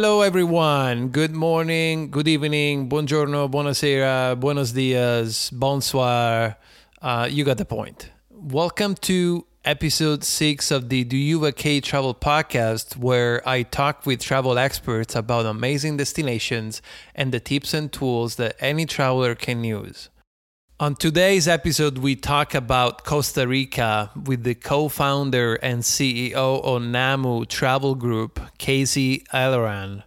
Hello, everyone. Good morning, good evening, buongiorno, buonasera, buenos dias, bonsoir. Uh, you got the point. Welcome to episode six of the Do You Vacate Travel podcast, where I talk with travel experts about amazing destinations and the tips and tools that any traveler can use. On today's episode, we talk about Costa Rica with the co founder and CEO of NAMU Travel Group, Casey Halloran.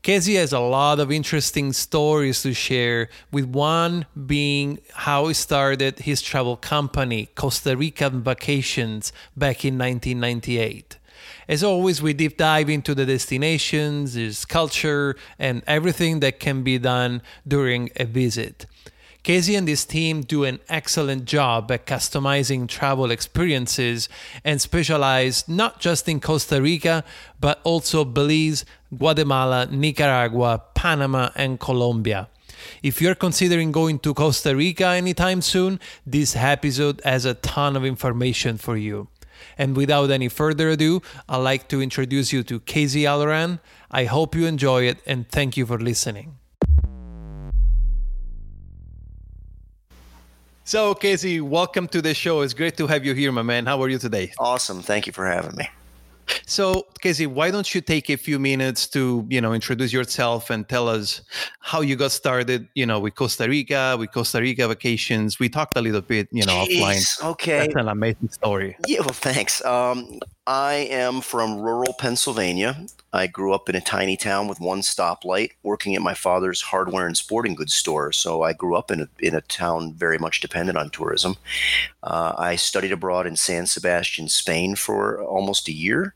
Casey has a lot of interesting stories to share, with one being how he started his travel company, Costa Rican Vacations, back in 1998. As always, we deep dive into the destinations, its culture, and everything that can be done during a visit. Casey and his team do an excellent job at customizing travel experiences and specialize not just in Costa Rica, but also Belize, Guatemala, Nicaragua, Panama, and Colombia. If you're considering going to Costa Rica anytime soon, this episode has a ton of information for you. And without any further ado, I'd like to introduce you to Casey Halloran. I hope you enjoy it and thank you for listening. So, Casey, welcome to the show. It's great to have you here, my man. How are you today? Awesome. Thank you for having me. So, Casey, why don't you take a few minutes to, you know, introduce yourself and tell us how you got started, you know, with Costa Rica, with Costa Rica vacations. We talked a little bit, you know, Jeez, offline. Okay. That's an amazing story. Yeah, well, thanks. Um, I am from rural Pennsylvania. I grew up in a tiny town with one stoplight, working at my father's hardware and sporting goods store. So I grew up in a, in a town very much dependent on tourism. Uh, I studied abroad in San Sebastian, Spain for almost a year.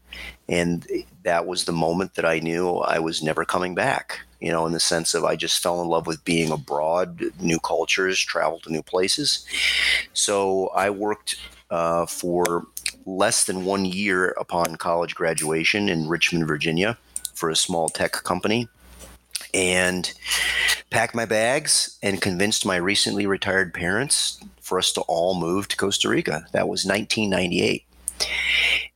And that was the moment that I knew I was never coming back, you know, in the sense of I just fell in love with being abroad, new cultures, travel to new places. So I worked uh, for less than one year upon college graduation in Richmond, Virginia, for a small tech company. And packed my bags and convinced my recently retired parents for us to all move to Costa Rica. That was 1998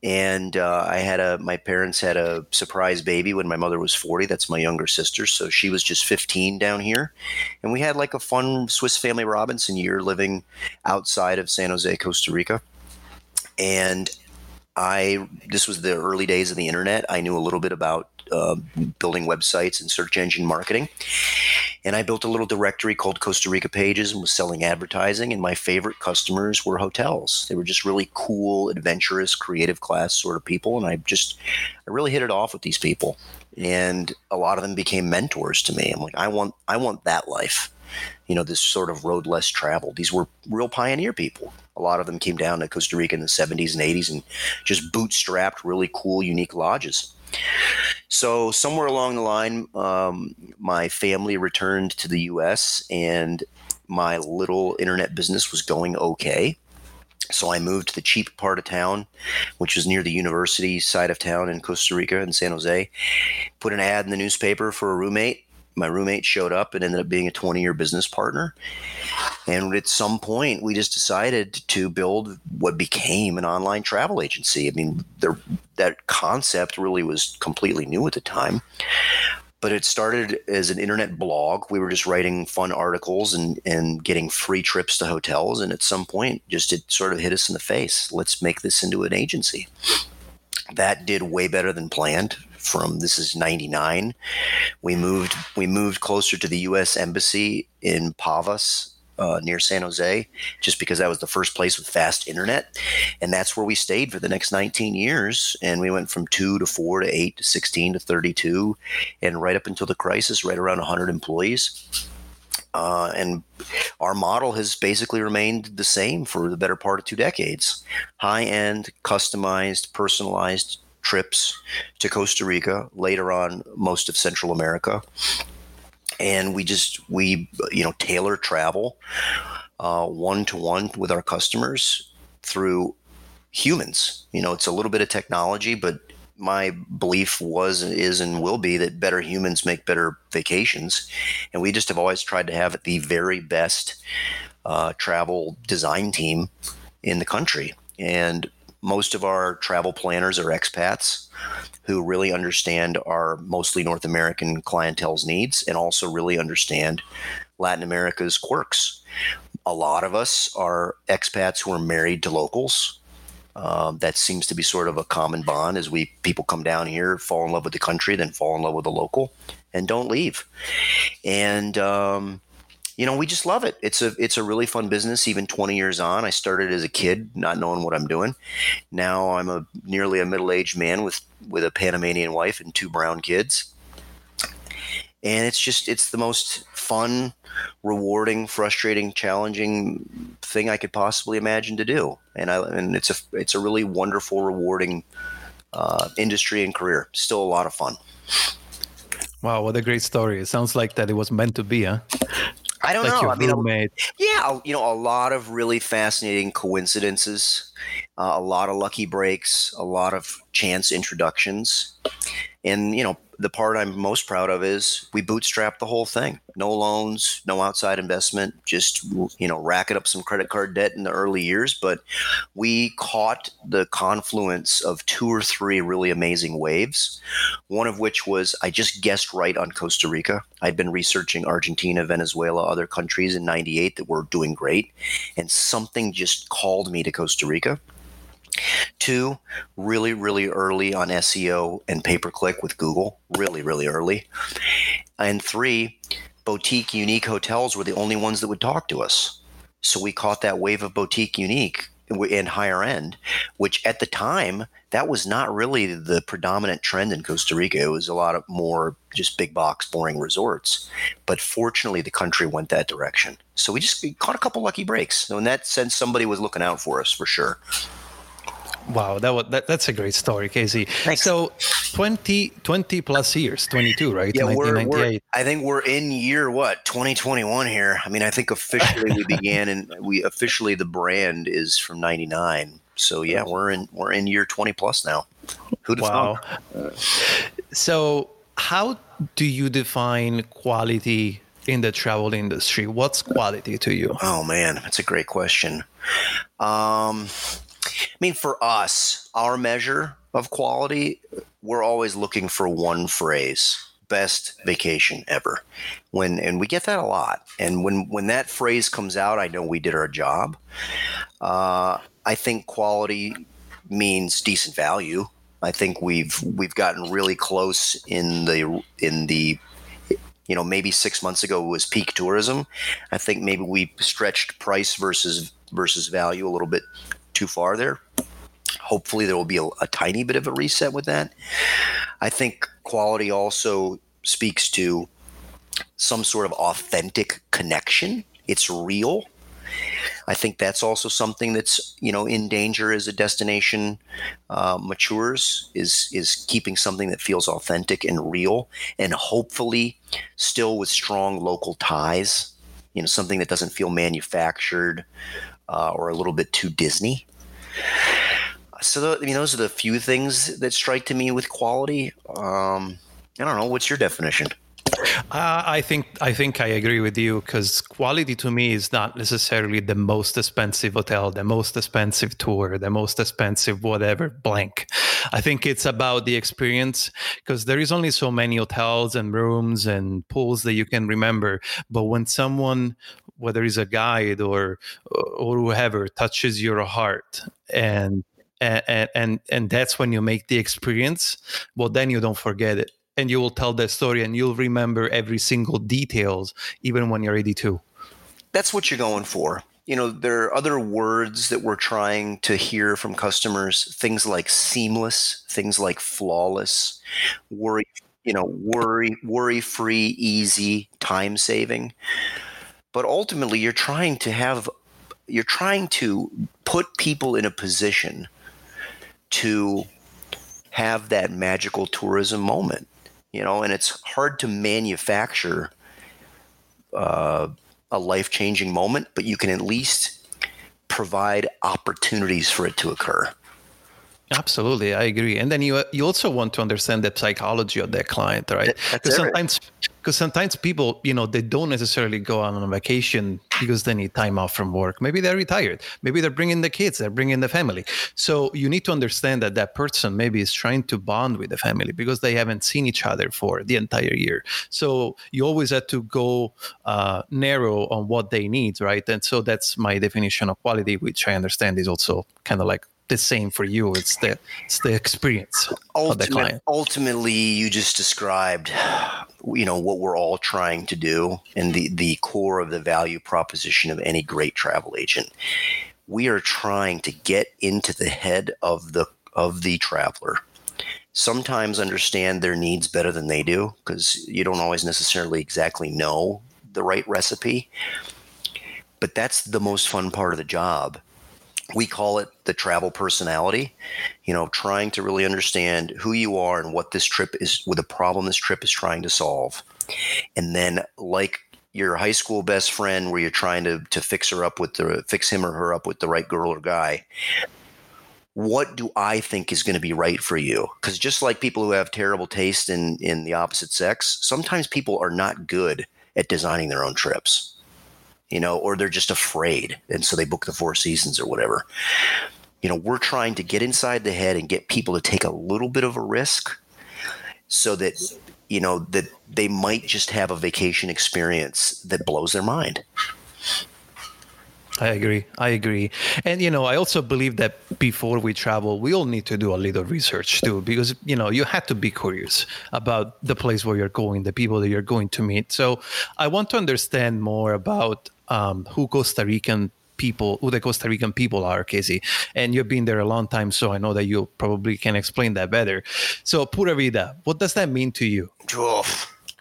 and uh, I had a my parents had a surprise baby when my mother was 40 that's my younger sister so she was just 15 down here and we had like a fun Swiss family Robinson year living outside of San Jose Costa Rica and I this was the early days of the internet I knew a little bit about uh, building websites and search engine marketing and I built a little directory called Costa Rica Pages and was selling advertising. And my favorite customers were hotels. They were just really cool, adventurous, creative class sort of people. And I just, I really hit it off with these people. And a lot of them became mentors to me. I'm like, I want, I want that life. You know, this sort of road less travel. These were real pioneer people. A lot of them came down to Costa Rica in the 70s and 80s and just bootstrapped really cool, unique lodges. So somewhere along the line, um, my family returned to the U.S. and my little internet business was going okay. So I moved to the cheap part of town, which was near the university side of town in Costa Rica in San Jose. Put an ad in the newspaper for a roommate. My roommate showed up and ended up being a 20 year business partner. And at some point, we just decided to build what became an online travel agency. I mean, there, that concept really was completely new at the time. But it started as an internet blog. We were just writing fun articles and, and getting free trips to hotels. And at some point, just it sort of hit us in the face. Let's make this into an agency. That did way better than planned from this is 99 we moved we moved closer to the US embassy in Pavas uh, near San Jose, just because that was the first place with fast internet. And that's where we stayed for the next 19 years. And we went from two to four to eight to 16 to 32, and right up until the crisis, right around 100 employees. Uh, and our model has basically remained the same for the better part of two decades high end, customized, personalized trips to Costa Rica, later on, most of Central America. And we just we you know tailor travel one to one with our customers through humans. You know it's a little bit of technology but my belief was is and will be that better humans make better vacations. And we just have always tried to have the very best uh, travel design team in the country. And most of our travel planners are expats who really understand our mostly North American clientele's needs and also really understand Latin America's quirks. A lot of us are expats who are married to locals. Um, that seems to be sort of a common bond as we people come down here, fall in love with the country, then fall in love with the local, and don't leave. And um, you know, we just love it. It's a it's a really fun business. Even 20 years on, I started as a kid, not knowing what I'm doing. Now I'm a nearly a middle aged man with with a Panamanian wife and two brown kids and it's just it's the most fun rewarding frustrating challenging thing i could possibly imagine to do and i and it's a it's a really wonderful rewarding uh, industry and career still a lot of fun wow what a great story it sounds like that it was meant to be huh I don't like know. I mean, yeah, you know, a lot of really fascinating coincidences, uh, a lot of lucky breaks, a lot of chance introductions, and you know, the part I'm most proud of is we bootstrapped the whole thing. No loans, no outside investment, just you know, racking up some credit card debt in the early years, but we caught the confluence of two or three really amazing waves. One of which was I just guessed right on Costa Rica. I'd been researching Argentina, Venezuela, other countries in 98 that were doing great, and something just called me to Costa Rica. Two, really, really early on SEO and pay per click with Google, really, really early. And three, boutique unique hotels were the only ones that would talk to us. So we caught that wave of boutique unique in higher end, which at the time that was not really the predominant trend in Costa Rica. It was a lot of more just big box, boring resorts. But fortunately, the country went that direction. So we just caught a couple lucky breaks. So in that sense, somebody was looking out for us for sure. Wow, that, was, that that's a great story, Casey. Thanks. So 20, 20 plus years, 22, right? Yeah, we're, we're, I think we're in year what, 2021 here. I mean, I think officially we began and we officially the brand is from 99. So yeah, we're in we're in year 20 plus now. Who'd wow. thought? So how do you define quality in the travel industry? What's quality to you? Oh man, that's a great question. Um I mean, for us, our measure of quality, we're always looking for one phrase best vacation ever. When and we get that a lot. And when when that phrase comes out i know we did our job. Uh, i think quality means decent value. I think we've we've gotten really close in the in the you know maybe six months ago was peak tourism. I think maybe we stretched price versus versus value a little bit too far there. Hopefully, there will be a, a tiny bit of a reset with that. I think quality also speaks to some sort of authentic connection. It's real. I think that's also something that's you know in danger as a destination uh, matures is is keeping something that feels authentic and real, and hopefully still with strong local ties. You know, something that doesn't feel manufactured, uh, or a little bit too Disney. So, I mean, those are the few things that strike to me with quality. Um, I don't know. What's your definition? Uh, I think I think I agree with you because quality to me is not necessarily the most expensive hotel, the most expensive tour, the most expensive whatever blank. I think it's about the experience because there is only so many hotels and rooms and pools that you can remember. But when someone whether it's a guide or or whoever touches your heart. And and and and that's when you make the experience well then you don't forget it. And you will tell that story and you'll remember every single details even when you're 82 that's what you're going for. You know there are other words that we're trying to hear from customers things like seamless things like flawless worry you know worry worry free easy time saving but ultimately you're trying to have you're trying to put people in a position to have that magical tourism moment you know? And it's hard to manufacture uh, a life-changing moment but you can at least provide opportunities for it to occur Absolutely, I agree. And then you you also want to understand the psychology of that client, right? Because sometimes because sometimes people, you know, they don't necessarily go on a vacation because they need time off from work. Maybe they're retired. Maybe they're bringing the kids. They're bringing the family. So you need to understand that that person maybe is trying to bond with the family because they haven't seen each other for the entire year. So you always have to go uh, narrow on what they need, right? And so that's my definition of quality, which I understand is also kind of like the same for you. It's the it's the experience Ultimate, of the client. Ultimately, you just described, you know, what we're all trying to do, and the the core of the value proposition of any great travel agent. We are trying to get into the head of the of the traveler. Sometimes understand their needs better than they do because you don't always necessarily exactly know the right recipe. But that's the most fun part of the job we call it the travel personality you know trying to really understand who you are and what this trip is with the problem this trip is trying to solve. And then like your high school best friend where you're trying to to fix her up with the fix him or her up with the right girl or guy what do i think is going to be right for you? Because just like people who have terrible taste in in the opposite sex sometimes people are not good at designing their own trips you know, or they're just afraid. And so they book the four seasons or whatever. You know, we're trying to get inside the head and get people to take a little bit of a risk so that, you know, that they might just have a vacation experience that blows their mind. I agree. I agree. And, you know, I also believe that before we travel, we all need to do a little research too, because, you know, you have to be curious about the place where you're going, the people that you're going to meet. So I want to understand more about um, who Costa Rican people, who the Costa Rican people are, Casey. And you've been there a long time, so I know that you probably can explain that better. So, pura vida, what does that mean to you?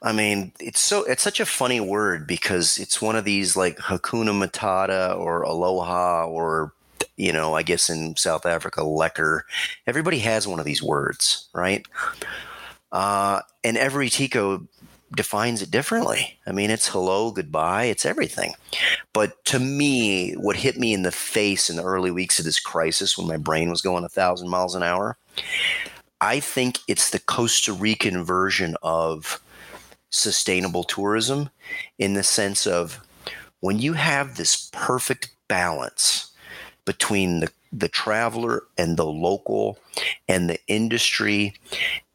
I mean, it's so it's such a funny word because it's one of these like Hakuna Matata or Aloha or you know, I guess in South Africa, Lekker. Everybody has one of these words, right? Uh, and every Tico defines it differently. I mean, it's hello, goodbye, it's everything. But to me, what hit me in the face in the early weeks of this crisis when my brain was going a thousand miles an hour, I think it's the Costa Rican version of sustainable tourism in the sense of when you have this perfect balance between the the traveler and the local and the industry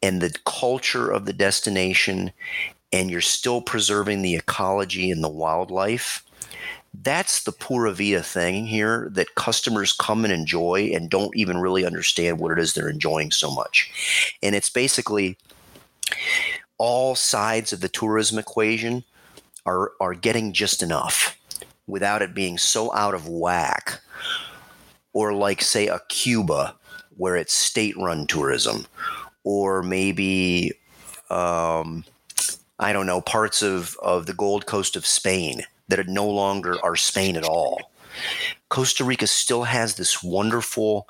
and the culture of the destination and you're still preserving the ecology and the wildlife, that's the pura vida thing here that customers come and enjoy and don't even really understand what it is they're enjoying so much. And it's basically all sides of the tourism equation are, are getting just enough without it being so out of whack. Or, like, say, a Cuba where it's state run tourism, or maybe um, I don't know, parts of, of the Gold Coast of Spain that no longer are Spain at all. Costa Rica still has this wonderful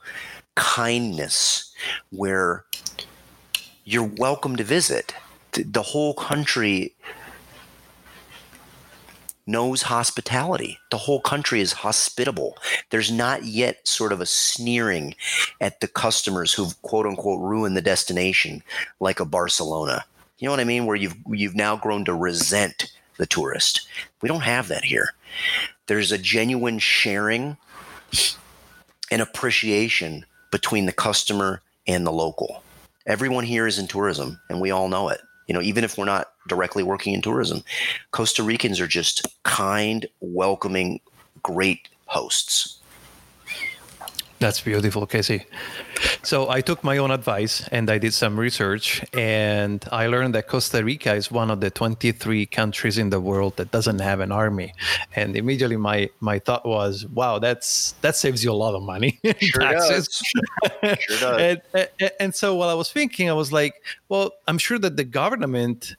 kindness where you're welcome to visit. The whole country knows hospitality. The whole country is hospitable. There's not yet sort of a sneering at the customers who've quote unquote ruined the destination like a Barcelona. You know what I mean? Where you've you've now grown to resent the tourist. We don't have that here. There's a genuine sharing and appreciation between the customer and the local. Everyone here is in tourism, and we all know it. You know, even if we're not directly working in tourism, Costa Ricans are just kind, welcoming, great hosts. That's beautiful, Casey. So I took my own advice and I did some research, and I learned that Costa Rica is one of the 23 countries in the world that doesn't have an army. And immediately my my thought was, wow, that's that saves you a lot of money. Sure does. Sure does. and, and, and so while I was thinking, I was like, well, I'm sure that the government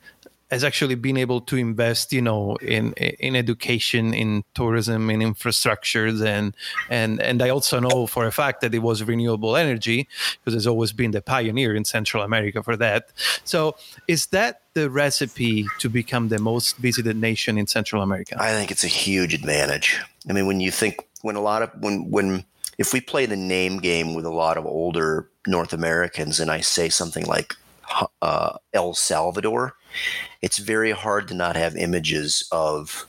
has actually been able to invest, you know, in in education, in tourism, in infrastructures, and and and I also know for a fact that it was renewable energy because it's always been the pioneer in Central America for that. So, is that the recipe to become the most visited nation in Central America? I think it's a huge advantage. I mean, when you think when a lot of when when if we play the name game with a lot of older North Americans and I say something like uh, El Salvador, it's very hard to not have images of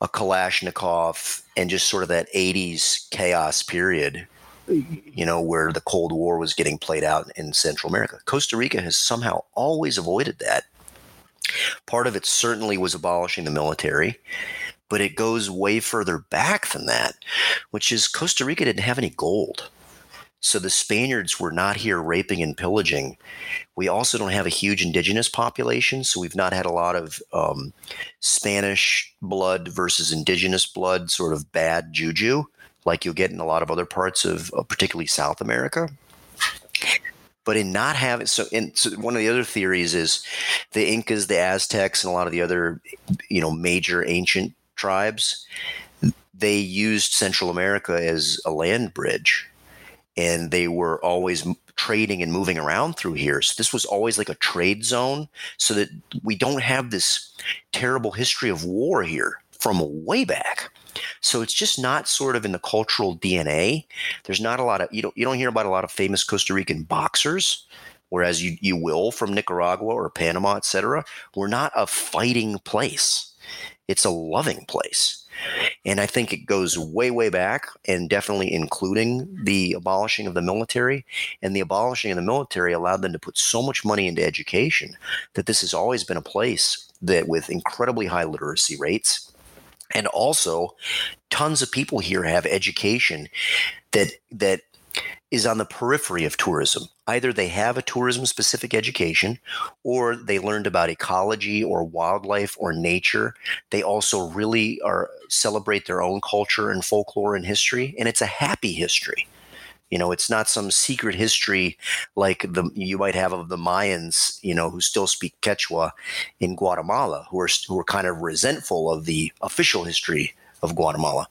a Kalashnikov and just sort of that 80s chaos period, you know, where the Cold War was getting played out in Central America. Costa Rica has somehow always avoided that. Part of it certainly was abolishing the military, but it goes way further back than that, which is Costa Rica didn't have any gold. So the Spaniards were not here raping and pillaging. We also don't have a huge indigenous population, so we've not had a lot of um, Spanish blood versus indigenous blood, sort of bad juju, like you'll get in a lot of other parts of, of particularly South America. But in not having so, in, so one of the other theories is the Incas, the Aztecs, and a lot of the other, you know, major ancient tribes, they used Central America as a land bridge and they were always trading and moving around through here. So this was always like a trade zone so that we don't have this terrible history of war here from way back. So it's just not sort of in the cultural DNA. There's not a lot of you don't you don't hear about a lot of famous Costa Rican boxers, whereas you you will from Nicaragua or Panama, etc. We're not a fighting place. It's a loving place. And I think it goes way, way back and definitely including the abolishing of the military. And the abolishing of the military allowed them to put so much money into education that this has always been a place that with incredibly high literacy rates and also tons of people here have education that that is on the periphery of tourism. Either they have a tourism specific education or they learned about ecology or wildlife or nature. They also really are celebrate their own culture and folklore and history and it's a happy history. You know, it's not some secret history like the you might have of the Mayans, you know, who still speak Quechua in Guatemala, who are who are kind of resentful of the official history of Guatemala.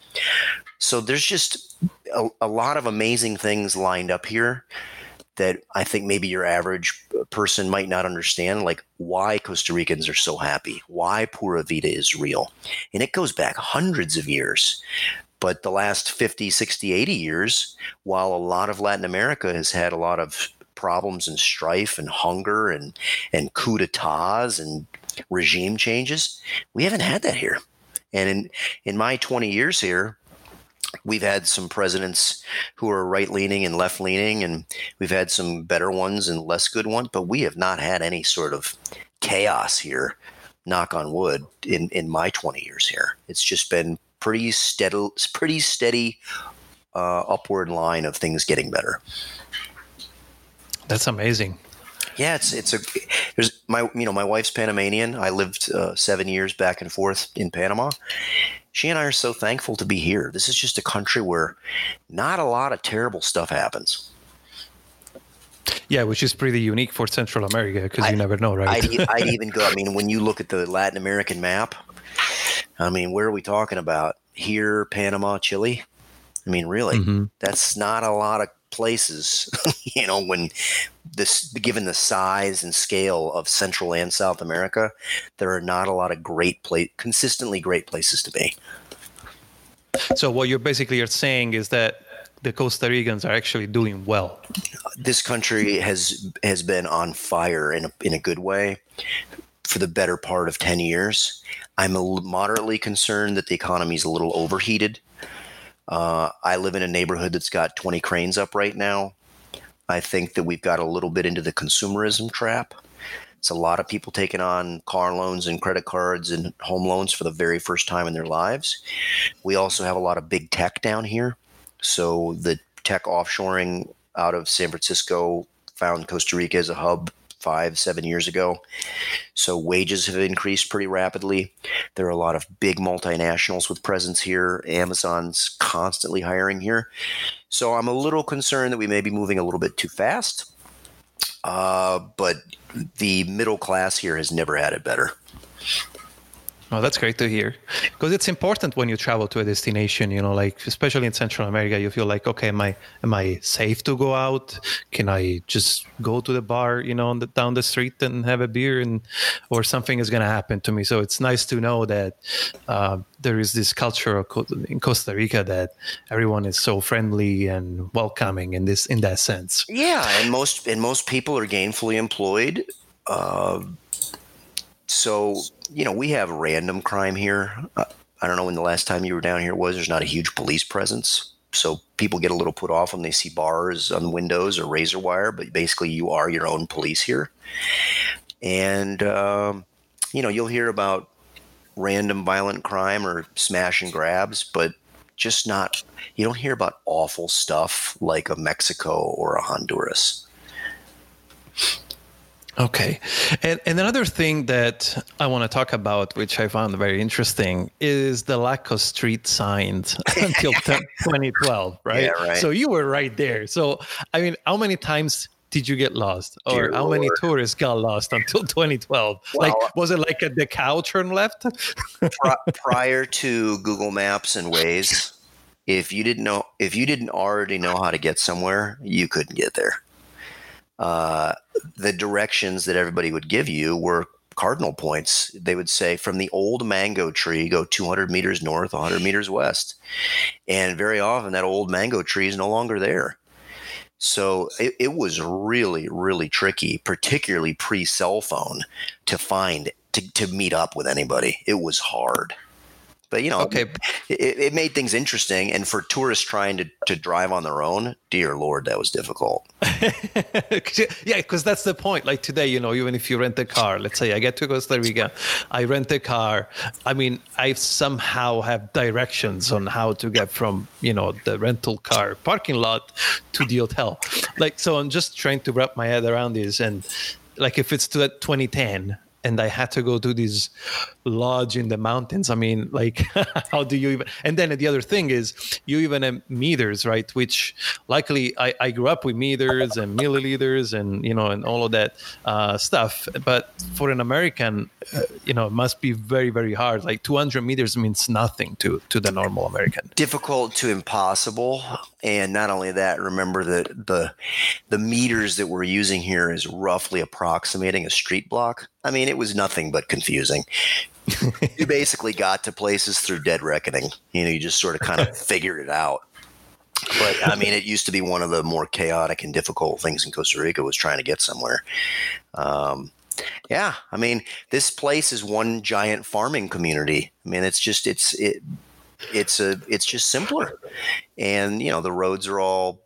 So there's just a, a lot of amazing things lined up here that I think maybe your average person might not understand, like why Costa Ricans are so happy, why Pura Vida is real. And it goes back hundreds of years. But the last 50, 60, 80 years, while a lot of Latin America has had a lot of problems and strife and hunger and, and coup d'etats and regime changes, we haven't had that here. And in, in my 20 years here, we've had some presidents who are right leaning and left leaning, and we've had some better ones and less good ones, but we have not had any sort of chaos here, knock on wood, in, in my 20 years here. It's just been pretty steady, pretty steady uh, upward line of things getting better. That's amazing. Yeah, it's it's a there's my you know my wife's Panamanian. I lived uh, seven years back and forth in Panama, she and I are so thankful to be here. This is just a country where not a lot of terrible stuff happens. Yeah, which is pretty unique for Central America because you never know, right? I'd, I'd even go. I mean, when you look at the Latin American map, I mean, where are we talking about? Here, Panama, Chile. I mean, really, mm-hmm. that's not a lot of places. you know, when this, given the size and scale of Central and South America, there are not a lot of great place, consistently great places to be. So what you're basically are saying is that the Costa Ricans are actually doing well. This country has has been on fire in a, in a good way for the better part of 10 years. I'm a, moderately concerned that the economy is a little overheated. Uh, I live in a neighborhood that's got 20 cranes up right now. I think that we've got a little bit into the consumerism trap. It's a lot of people taking on car loans and credit cards and home loans for the very first time in their lives. We also have a lot of big tech down here. So the tech offshoring out of San Francisco found Costa Rica as a hub five, seven years ago. So wages have increased pretty rapidly. There are a lot of big multinationals with presence here. Amazon's constantly hiring here. So I'm a little concerned that we may be moving a little bit too fast. Uh, but the middle class here has never had it better. Oh, that's great to hear. Because it's important when you travel to a destination, you know, like especially in Central America, you feel like, okay, am I am I safe to go out? Can I just go to the bar, you know, the, down the street and have a beer, and or something is going to happen to me? So it's nice to know that uh, there is this culture in Costa Rica that everyone is so friendly and welcoming in this in that sense. Yeah, and most and most people are gainfully employed. Uh, so you know, we have random crime here. Uh, I don't know when the last time you were down here was. There's not a huge police presence. So people get a little put off when they see bars on windows or razor wire, but basically you are your own police here. And, um, you know, you'll hear about random violent crime or smash and grabs, but just not, you don't hear about awful stuff like a Mexico or a Honduras. Okay. And, and another thing that I want to talk about, which I found very interesting, is the lack of street signs until 2012, right? Yeah, right? So you were right there. So, I mean, how many times did you get lost? Or Dear how Lord. many tourists got lost until 2012? Well, like, was it like a, the cow turn left? prior to Google Maps and Waze, if you didn't know, if you didn't already know how to get somewhere, you couldn't get there uh, the directions that everybody would give you were cardinal points. They would say from the old mango tree, go 200 meters north, 100 meters west. And very often that old mango tree is no longer there. So it, it was really, really tricky, particularly pre cell phone, to find, to, to meet up with anybody. It was hard. But you know, okay, it, it, made things interesting. And for tourists trying to, to drive on their own, dear lord, that was difficult. yeah, because that's the point. Like today, you know, even if you rent a car, let's say I get to Costa Rica, I rent a car. I mean, I somehow have directions on how to get from you know the rental car parking lot to the hotel. Like, so I'm just trying to wrap my head around this and like if it's to 2010 and I had to go to this lodge in the mountains. I mean, like, how do you even? And then the other thing is, you even have meters, right? Which, luckily, I, I grew up with meters and milliliters and you know and all of that uh, stuff. But for an American, uh, you know, it must be very very hard. Like 200 meters means nothing to to the normal American. Difficult to impossible. And not only that, remember that the the meters that we're using here is roughly approximating a street block. I mean, it was nothing but confusing. you basically got to places through dead reckoning. You know, you just sort of kind of figured it out. But I mean, it used to be one of the more chaotic and difficult things in Costa Rica was trying to get somewhere. Um, yeah, I mean, this place is one giant farming community. I mean, it's just it's it it's a it's just simpler, and you know the roads are all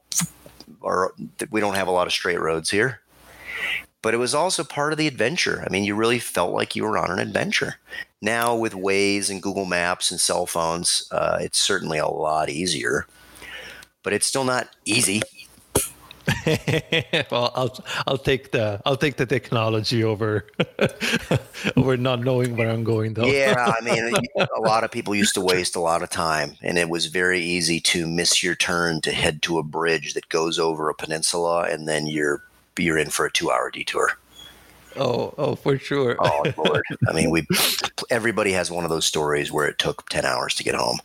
are we don't have a lot of straight roads here but it was also part of the adventure. I mean, you really felt like you were on an adventure. Now, with Waze and Google Maps and cell phones, uh, it's certainly a lot easier, but it's still not easy. well, I'll I'll take the I'll take the technology over over not knowing where I'm going though. yeah, I mean, a lot of people used to waste a lot of time, and it was very easy to miss your turn to head to a bridge that goes over a peninsula, and then you're you're in for a two hour detour. Oh, oh, for sure. oh Lord! I mean, we everybody has one of those stories where it took ten hours to get home.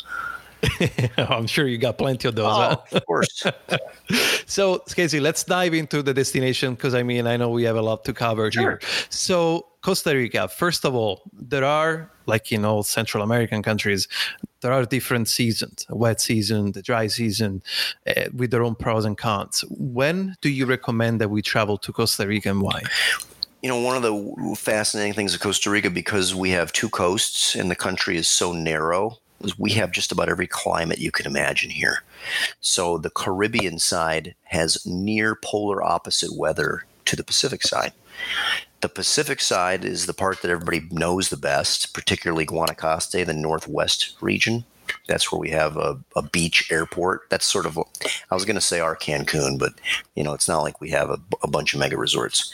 I'm sure you got plenty of those. Oh, huh? Of course. so, Casey, let's dive into the destination because I mean, I know we have a lot to cover sure. here. So, Costa Rica, first of all, there are, like in all Central American countries, there are different seasons wet season, the dry season, uh, with their own pros and cons. When do you recommend that we travel to Costa Rica and why? You know, one of the fascinating things of Costa Rica, because we have two coasts and the country is so narrow, is we have just about every climate you can imagine here. So the Caribbean side has near polar opposite weather to the Pacific side. The Pacific side is the part that everybody knows the best, particularly Guanacaste, the northwest region. That's where we have a, a beach airport. That's sort of, I was going to say our Cancun, but you know, it's not like we have a, a bunch of mega resorts.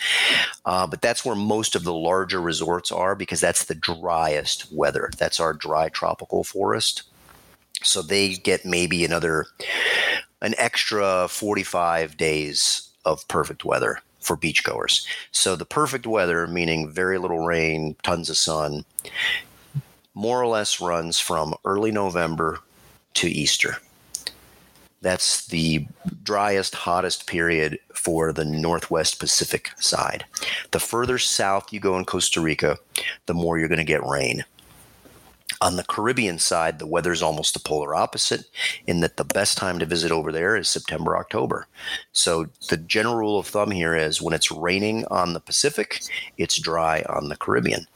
Uh, but that's where most of the larger resorts are because that's the driest weather. That's our dry tropical forest. So they get maybe another, an extra 45 days of perfect weather for beachgoers. So the perfect weather, meaning very little rain, tons of sun, more or less runs from early November to Easter. That's the driest, hottest period for the Northwest Pacific side. The further south you go in Costa Rica, the more you're going to get rain. On the Caribbean side, the weather is almost the polar opposite in that the best time to visit over there is September, October. So the general rule of thumb here is when it's raining on the Pacific, it's dry on the Caribbean.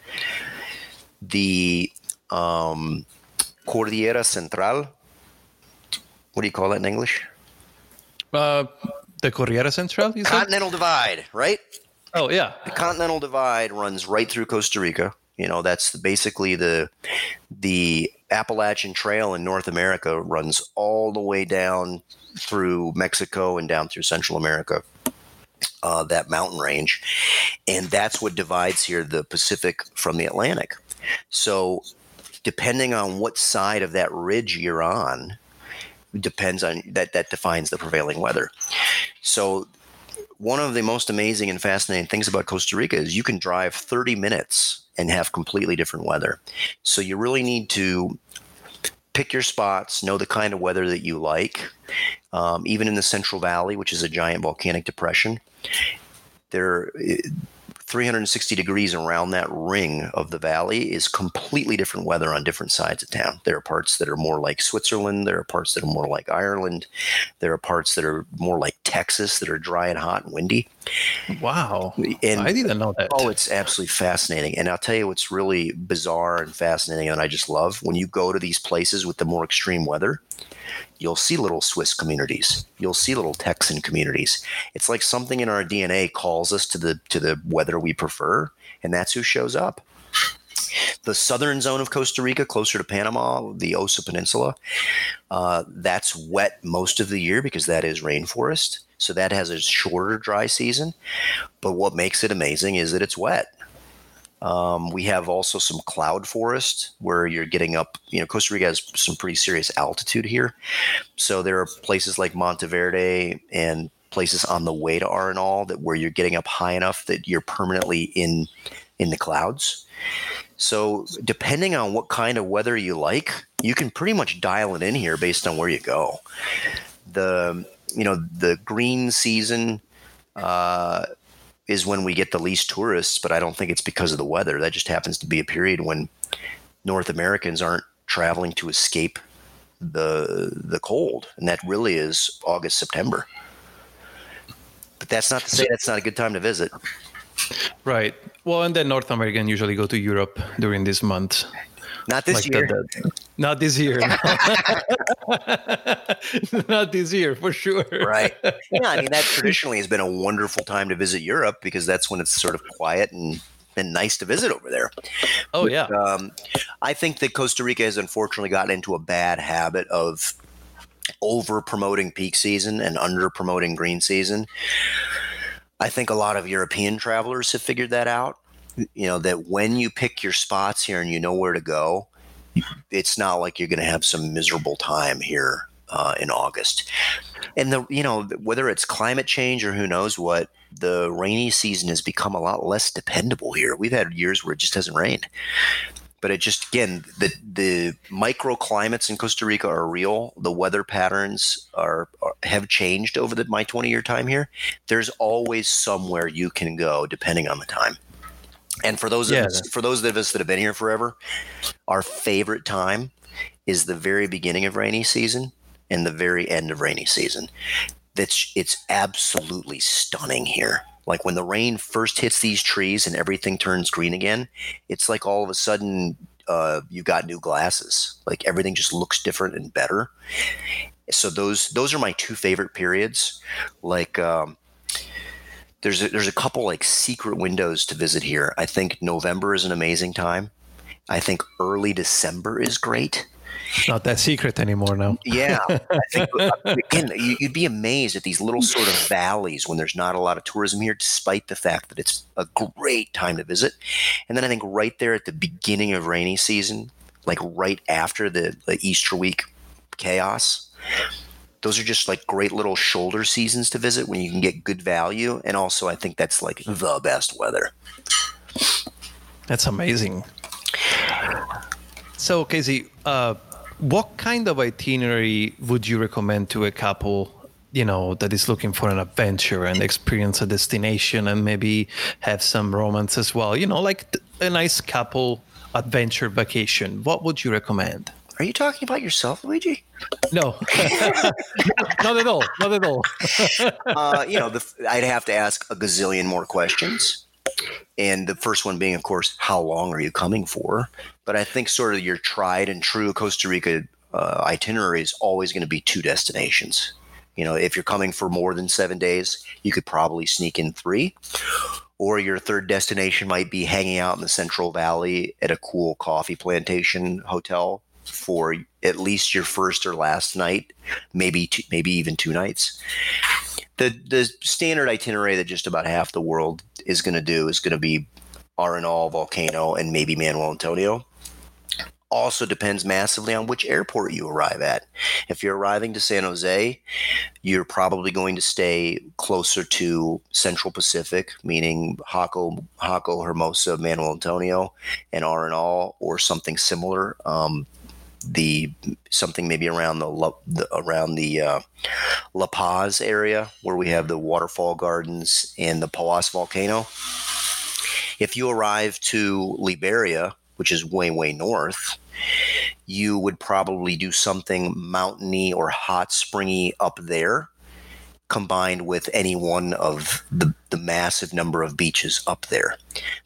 The um, Cordillera Central, what do you call that in English? Uh, the Cordillera Central, you said? Continental Divide, right? Oh, yeah. The Continental Divide runs right through Costa Rica. You know, that's basically the the Appalachian Trail in North America runs all the way down through Mexico and down through Central America. Uh, that mountain range, and that's what divides here the Pacific from the Atlantic. So, depending on what side of that ridge you're on, depends on that. That defines the prevailing weather. So, one of the most amazing and fascinating things about Costa Rica is you can drive 30 minutes and have completely different weather. So you really need to pick your spots, know the kind of weather that you like. Um, even in the Central Valley, which is a giant volcanic depression, there 360 degrees around that ring of the valley is completely different weather on different sides of town. There are parts that are more like Switzerland. There are parts that are more like Ireland. There are parts that are more like Texas that are dry and hot and windy. Wow. And, I didn't know that. Oh, it's absolutely fascinating. And I'll tell you what's really bizarre and fascinating and I just love when you go to these places with the more extreme weather you'll see little Swiss communities. You'll see little Texan communities. It's like something in our DNA calls us to the to the weather we prefer, and that's who shows up. The southern zone of Costa Rica, closer to Panama, the Osa Peninsula, uh, that's wet most of the year because that is rainforest. So that has a shorter dry season. But what makes it amazing is that it's wet. Um, we have also some cloud forest where you're getting up. You know, Costa Rica has some pretty serious altitude here, so there are places like Monteverde and places on the way to Arenal that where you're getting up high enough that you're permanently in in the clouds. So depending on what kind of weather you like, you can pretty much dial it in here based on where you go. The you know the green season. Uh, is when we get the least tourists, but I don't think it's because of the weather. That just happens to be a period when North Americans aren't traveling to escape the the cold, and that really is August September. But that's not to say that's not a good time to visit. Right. Well, and then North American usually go to Europe during this month. Not this like year. The, the, not this year. not this year for sure. Right. Yeah, I mean that traditionally has been a wonderful time to visit Europe because that's when it's sort of quiet and and nice to visit over there. Oh but, yeah. Um, I think that Costa Rica has unfortunately gotten into a bad habit of over promoting peak season and under promoting green season. I think a lot of European travelers have figured that out you know that when you pick your spots here and you know where to go it's not like you're going to have some miserable time here uh, in august and the you know whether it's climate change or who knows what the rainy season has become a lot less dependable here we've had years where it just hasn't rained but it just again the the microclimates in Costa Rica are real. The weather patterns are, are have changed over the, my 20 year time here. There's always somewhere you can go depending on the time. And for those yeah. of us, for those of us that have been here forever, our favorite time is the very beginning of rainy season and the very end of rainy season. That's it's absolutely stunning here. Like when the rain first hits these trees and everything turns green again, it's like all of a sudden uh, you got new glasses. Like everything just looks different and better. So those those are my two favorite periods. Like um, there's a, there's a couple like secret windows to visit here. I think November is an amazing time. I think early December is great. Not that secret anymore now. yeah, I think again you'd be amazed at these little sort of valleys when there's not a lot of tourism here, despite the fact that it's a great time to visit. And then I think right there at the beginning of rainy season, like right after the, the Easter week chaos, those are just like great little shoulder seasons to visit when you can get good value. And also, I think that's like the best weather. That's amazing. So, Casey, uh, what kind of itinerary would you recommend to a couple you know that is looking for an adventure and experience a destination and maybe have some romance as well you know like a nice couple adventure vacation what would you recommend are you talking about yourself luigi? No. Not at all. Not at all. Uh, you know the, i'd have to ask a gazillion more questions. And the first one being of course how long are you coming for? But i think sort of your tried and true costa rica uh, itinerary is always going to be two destinations. You know, if you're coming for more than seven days, you could probably sneak in three. Or your third destination might be hanging out in the Central Valley at a cool coffee plantation hotel for at least your first or last night, maybe two, maybe even two nights. The the standard itinerary that just about half the world is going to do is going to be Arenal volcano and maybe Manuel Antonio also depends massively on which airport you arrive at. If you're arriving to San Jose, you're probably going to stay closer to Central Pacific, meaning Jaco, Jaco Hermosa, Manuel Antonio, and Arenal, or something similar. Um, the something maybe around the, the around the uh, La Paz area where we have the waterfall gardens and the Poas volcano. If you arrive to Liberia, which is way, way north, you would probably do something mountainy or hot springy up there combined with any one of the, the massive number of beaches up there.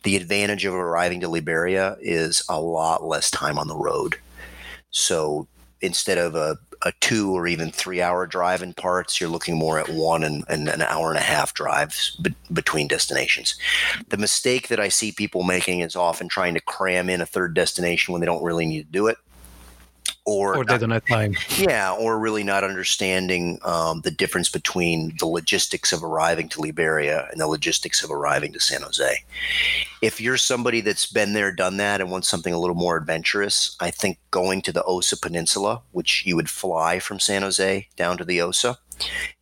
The advantage of arriving to Liberia is a lot less time on the road. So instead of a a two or even three hour drive in parts. You're looking more at one and, and an hour and a half drives be- between destinations. The mistake that I see people making is often trying to cram in a third destination when they don't really need to do it or, or they not, don't have time. Yeah, or really not understanding um, the difference between the logistics of arriving to Liberia and the logistics of arriving to San Jose. If you're somebody that's been there, done that, and wants something a little more adventurous, I think going to the Osa Peninsula, which you would fly from San Jose down to the Osa,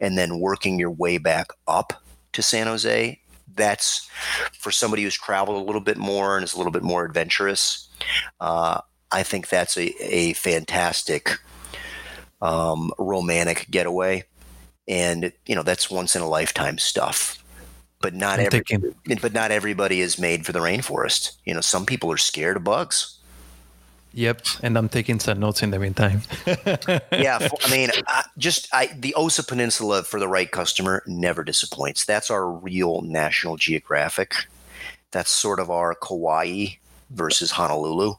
and then working your way back up to San Jose that's for somebody who's traveled a little bit more and is a little bit more adventurous. Uh, I think that's a, a fantastic um, romantic getaway. And, you know, that's once in a lifetime stuff. But not every, but not everybody is made for the rainforest. You know, some people are scared of bugs. Yep, and I'm taking some notes in the meantime. yeah, I mean, I, just I, the Osa Peninsula for the right customer never disappoints. That's our real National Geographic. That's sort of our Kauai versus Honolulu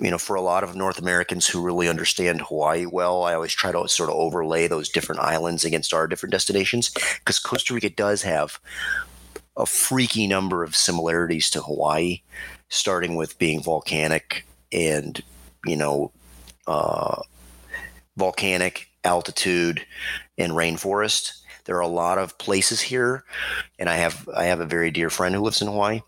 you know, for a lot of North Americans who really understand Hawaii well, I always try to sort of overlay those different islands against our different destinations because Costa Rica does have a freaky number of similarities to Hawaii, starting with being volcanic and, you know, uh, volcanic altitude and rainforest. There are a lot of places here, and I have I have a very dear friend who lives in Hawaii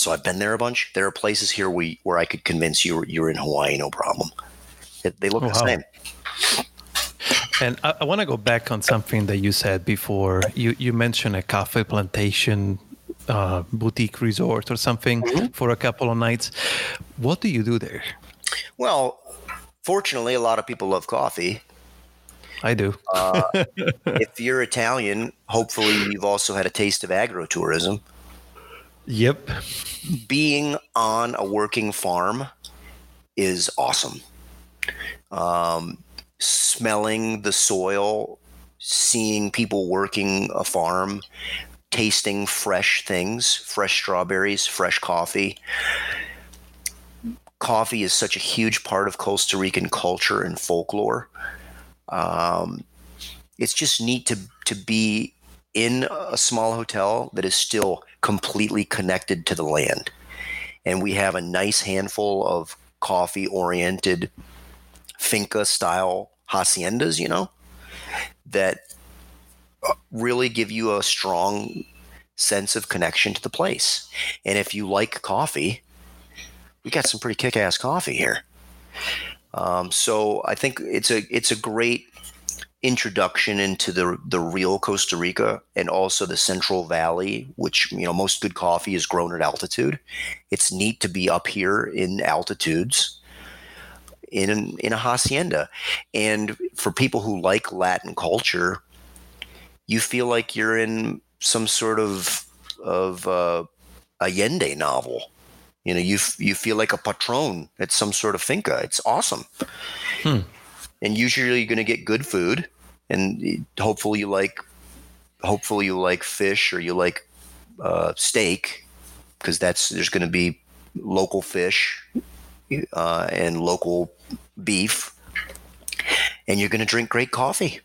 so I've been there a bunch. There are places here we, where I could convince you you're in Hawaii, no problem. They look oh, the wow. same. And I, I want to go back on something that you said before. You you mentioned a coffee plantation uh, boutique resort or something mm-hmm. for a couple of nights. What do you do there? Well, fortunately, a lot of people love coffee. I do. uh, if you're Italian, hopefully you've also had a taste of agrotourism. Yep. Being on a working farm is awesome. Um, smelling the soil, seeing people working a farm, tasting fresh things, fresh strawberries, fresh coffee. Coffee is such a huge part of Costa Rican culture and folklore. Um, it's just neat to to be in a small hotel that is still completely connected to the land. And we have a nice handful of coffee oriented finca style haciendas, you know, that really give you a strong sense of connection to the place. And if you like coffee, we got some pretty kick ass coffee here. Um, so I think it's a it's a great introduction into the the real Costa Rica and also the Central Valley, which you know most good coffee is grown at altitude. It's neat to be up here in altitudes in in a hacienda, and for people who like Latin culture, you feel like you're in some sort of of uh, Allende novel. You know, you you feel like a patron at some sort of finca. It's awesome. Hmm and usually you're going to get good food and hopefully you like hopefully you like fish or you like uh, steak because that's there's going to be local fish uh, and local beef and you're going to drink great coffee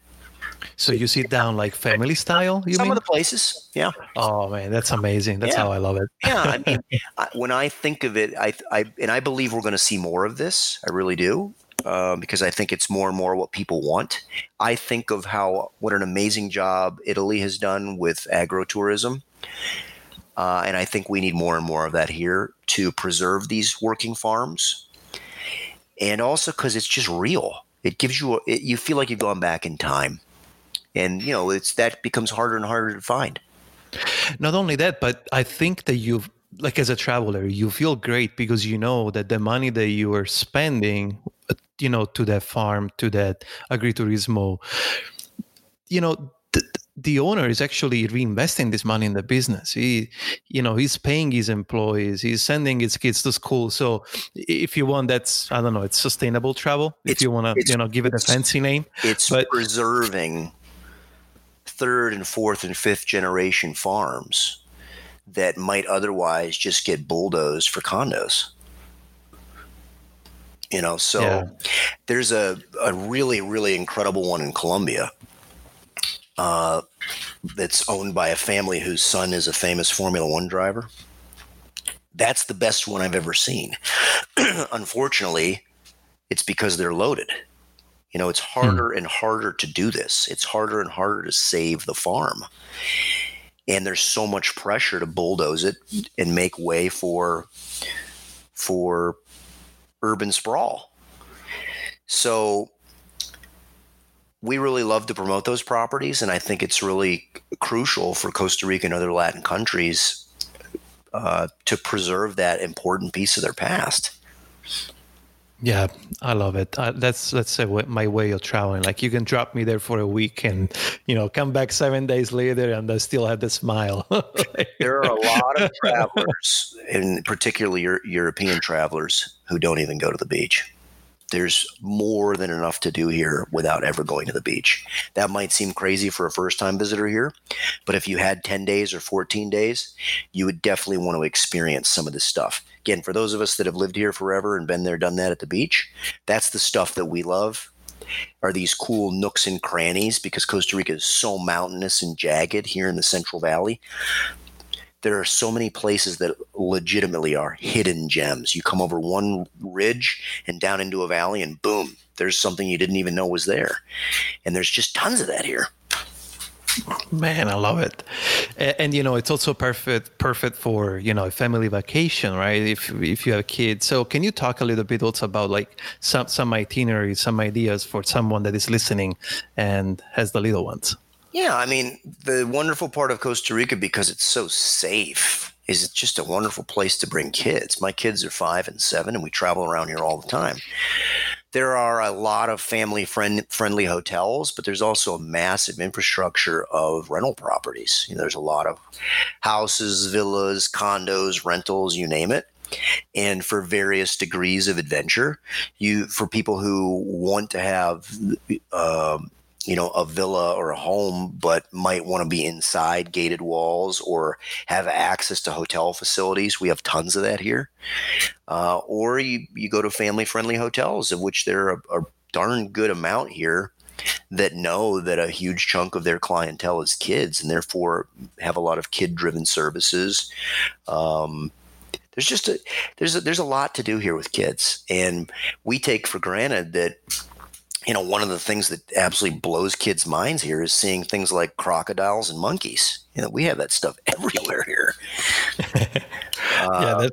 so you sit down like family style you some mean? of the places yeah oh man that's amazing that's yeah. how i love it yeah i mean I, when i think of it I, I and i believe we're going to see more of this i really do um, because I think it's more and more what people want. I think of how what an amazing job Italy has done with agrotourism. Uh, and I think we need more and more of that here to preserve these working farms. And also because it's just real. It gives you, a, it, you feel like you've gone back in time. And, you know, it's that becomes harder and harder to find. Not only that, but I think that you've like as a traveler you feel great because you know that the money that you are spending uh, you know to that farm to that agriturismo you know the, the owner is actually reinvesting this money in the business. He you know he's paying his employees he's sending his kids to school. So if you want that's i don't know it's sustainable travel if you want to you know give it a fancy name it's but, preserving third and fourth and fifth generation farms that might otherwise just get bulldozed for condos you know so yeah. there's a, a really really incredible one in colombia uh, that's owned by a family whose son is a famous formula one driver that's the best one i've ever seen unfortunately it's because they're loaded you know it's hmm. harder hmm. and harder to do this it's harder and harder to save the farm and there's so much pressure to bulldoze it and make way for for urban sprawl. So we really love to promote those properties, and I think it's really crucial for Costa Rica and other Latin countries uh, to preserve that important piece of their past. Yeah, I love it. Uh, that's that's my way of traveling. Like you can drop me there for a week, and you know, come back seven days later, and I still have the smile. there are a lot of travelers, and particularly European travelers, who don't even go to the beach there's more than enough to do here without ever going to the beach. That might seem crazy for a first time visitor here, but if you had 10 days or 14 days, you would definitely want to experience some of this stuff. Again, for those of us that have lived here forever and been there, done that at the beach, that's the stuff that we love. Are these cool nooks and crannies because Costa Rica is so mountainous and jagged here in the Central Valley there are so many places that legitimately are hidden gems. You come over one ridge and down into a valley, and boom, there's something you didn't even know was there. And there's just tons of that here. Man, I love it, and, and, you know it's also perfect perfect for you know a family vacation, right? If if you have kids, so can you talk a little bit also about like some some itineraries, some ideas for someone that is listening and has the little ones? Yeah, I mean, the wonderful part of Costa Rica because it's so safe is it's just a wonderful place to bring kids. My kids are 5 and 7 and we travel around here all the time. There are a lot of family friend, friendly hotels, but there's also a massive infrastructure of rental properties. You know, there's a lot of houses, villas, condos, rentals, you name it and for various degrees of adventure. You for people who want to have um, you know, a villa or a home, but might want to be inside gated walls or have access to hotel facilities. We have tons of that here. Uh, or you, you go to family friendly hotels, of which there are a, a darn good amount here that know that a huge chunk of their clientele is kids and therefore have a lot of kid driven services. Um, there's just a there's a, there's a lot to do here with kids, and we take for granted that you know, one of the things that absolutely blows kids' minds here is seeing things like crocodiles and monkeys. You know, we have that stuff everywhere here. uh, yeah,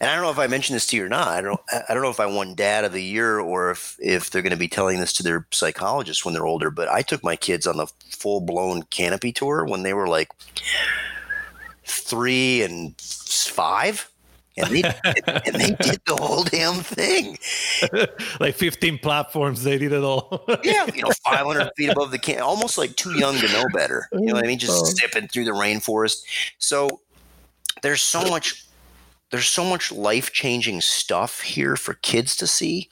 and I don't know if I mentioned this to you or not. I don't. I don't know if I won Dad of the Year or if if they're going to be telling this to their psychologist when they're older. But I took my kids on the full blown canopy tour when they were like three and five. And they, and they did the whole damn thing. like 15 platforms, they did it all. yeah, you know, 500 feet above the can, almost like too young to know better. You know what I mean? Just oh. zipping through the rainforest. So there's so much there's so much life-changing stuff here for kids to see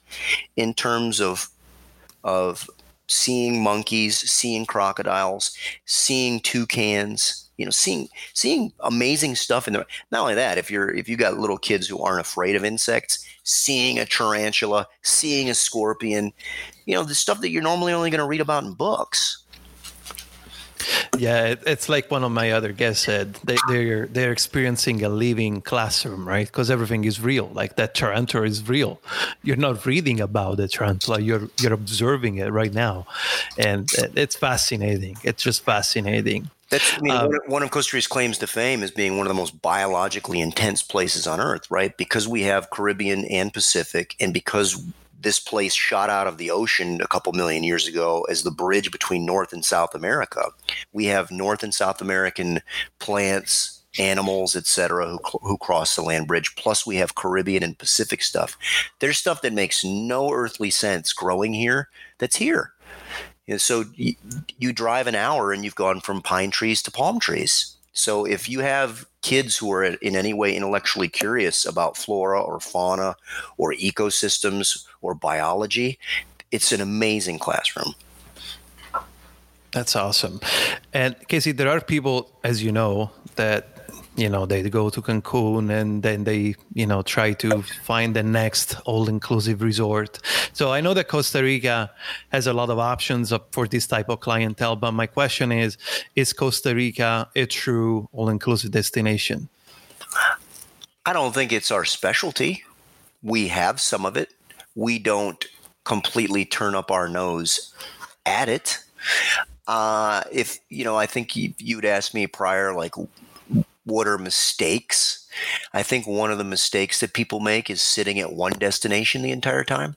in terms of of seeing monkeys, seeing crocodiles, seeing toucans, you know, seeing seeing amazing stuff in there. Not only that, if you're if you got little kids who aren't afraid of insects, seeing a tarantula, seeing a scorpion, you know, the stuff that you're normally only going to read about in books. Yeah, it's like one of my other guests said. They, they're they're experiencing a living classroom, right? Because everything is real. Like that tarantula is real. You're not reading about the tarantula. You're you're observing it right now, and it's fascinating. It's just fascinating. That's I mean, um, one of Costa Rica's claims to fame is being one of the most biologically intense places on Earth, right? Because we have Caribbean and Pacific, and because this place shot out of the ocean a couple million years ago as the bridge between North and South America. We have North and South American plants, animals, etc., who, who cross the land bridge. Plus, we have Caribbean and Pacific stuff. There's stuff that makes no earthly sense growing here that's here. And so you, you drive an hour and you've gone from pine trees to palm trees. So if you have kids who are in any way intellectually curious about flora or fauna or ecosystems or biology, it's an amazing classroom. That's awesome. And Casey, there are people, as you know, that you know they go to cancun and then they you know try to find the next all-inclusive resort. So i know that costa rica has a lot of options for this type of clientele but my question is is costa rica a true all-inclusive destination? I don't think it's our specialty. We have some of it. We don't completely turn up our nose at it. Uh, if you know i think you, you'd asked me prior like what are mistakes. I think one of the mistakes that people make is sitting at one destination the entire time.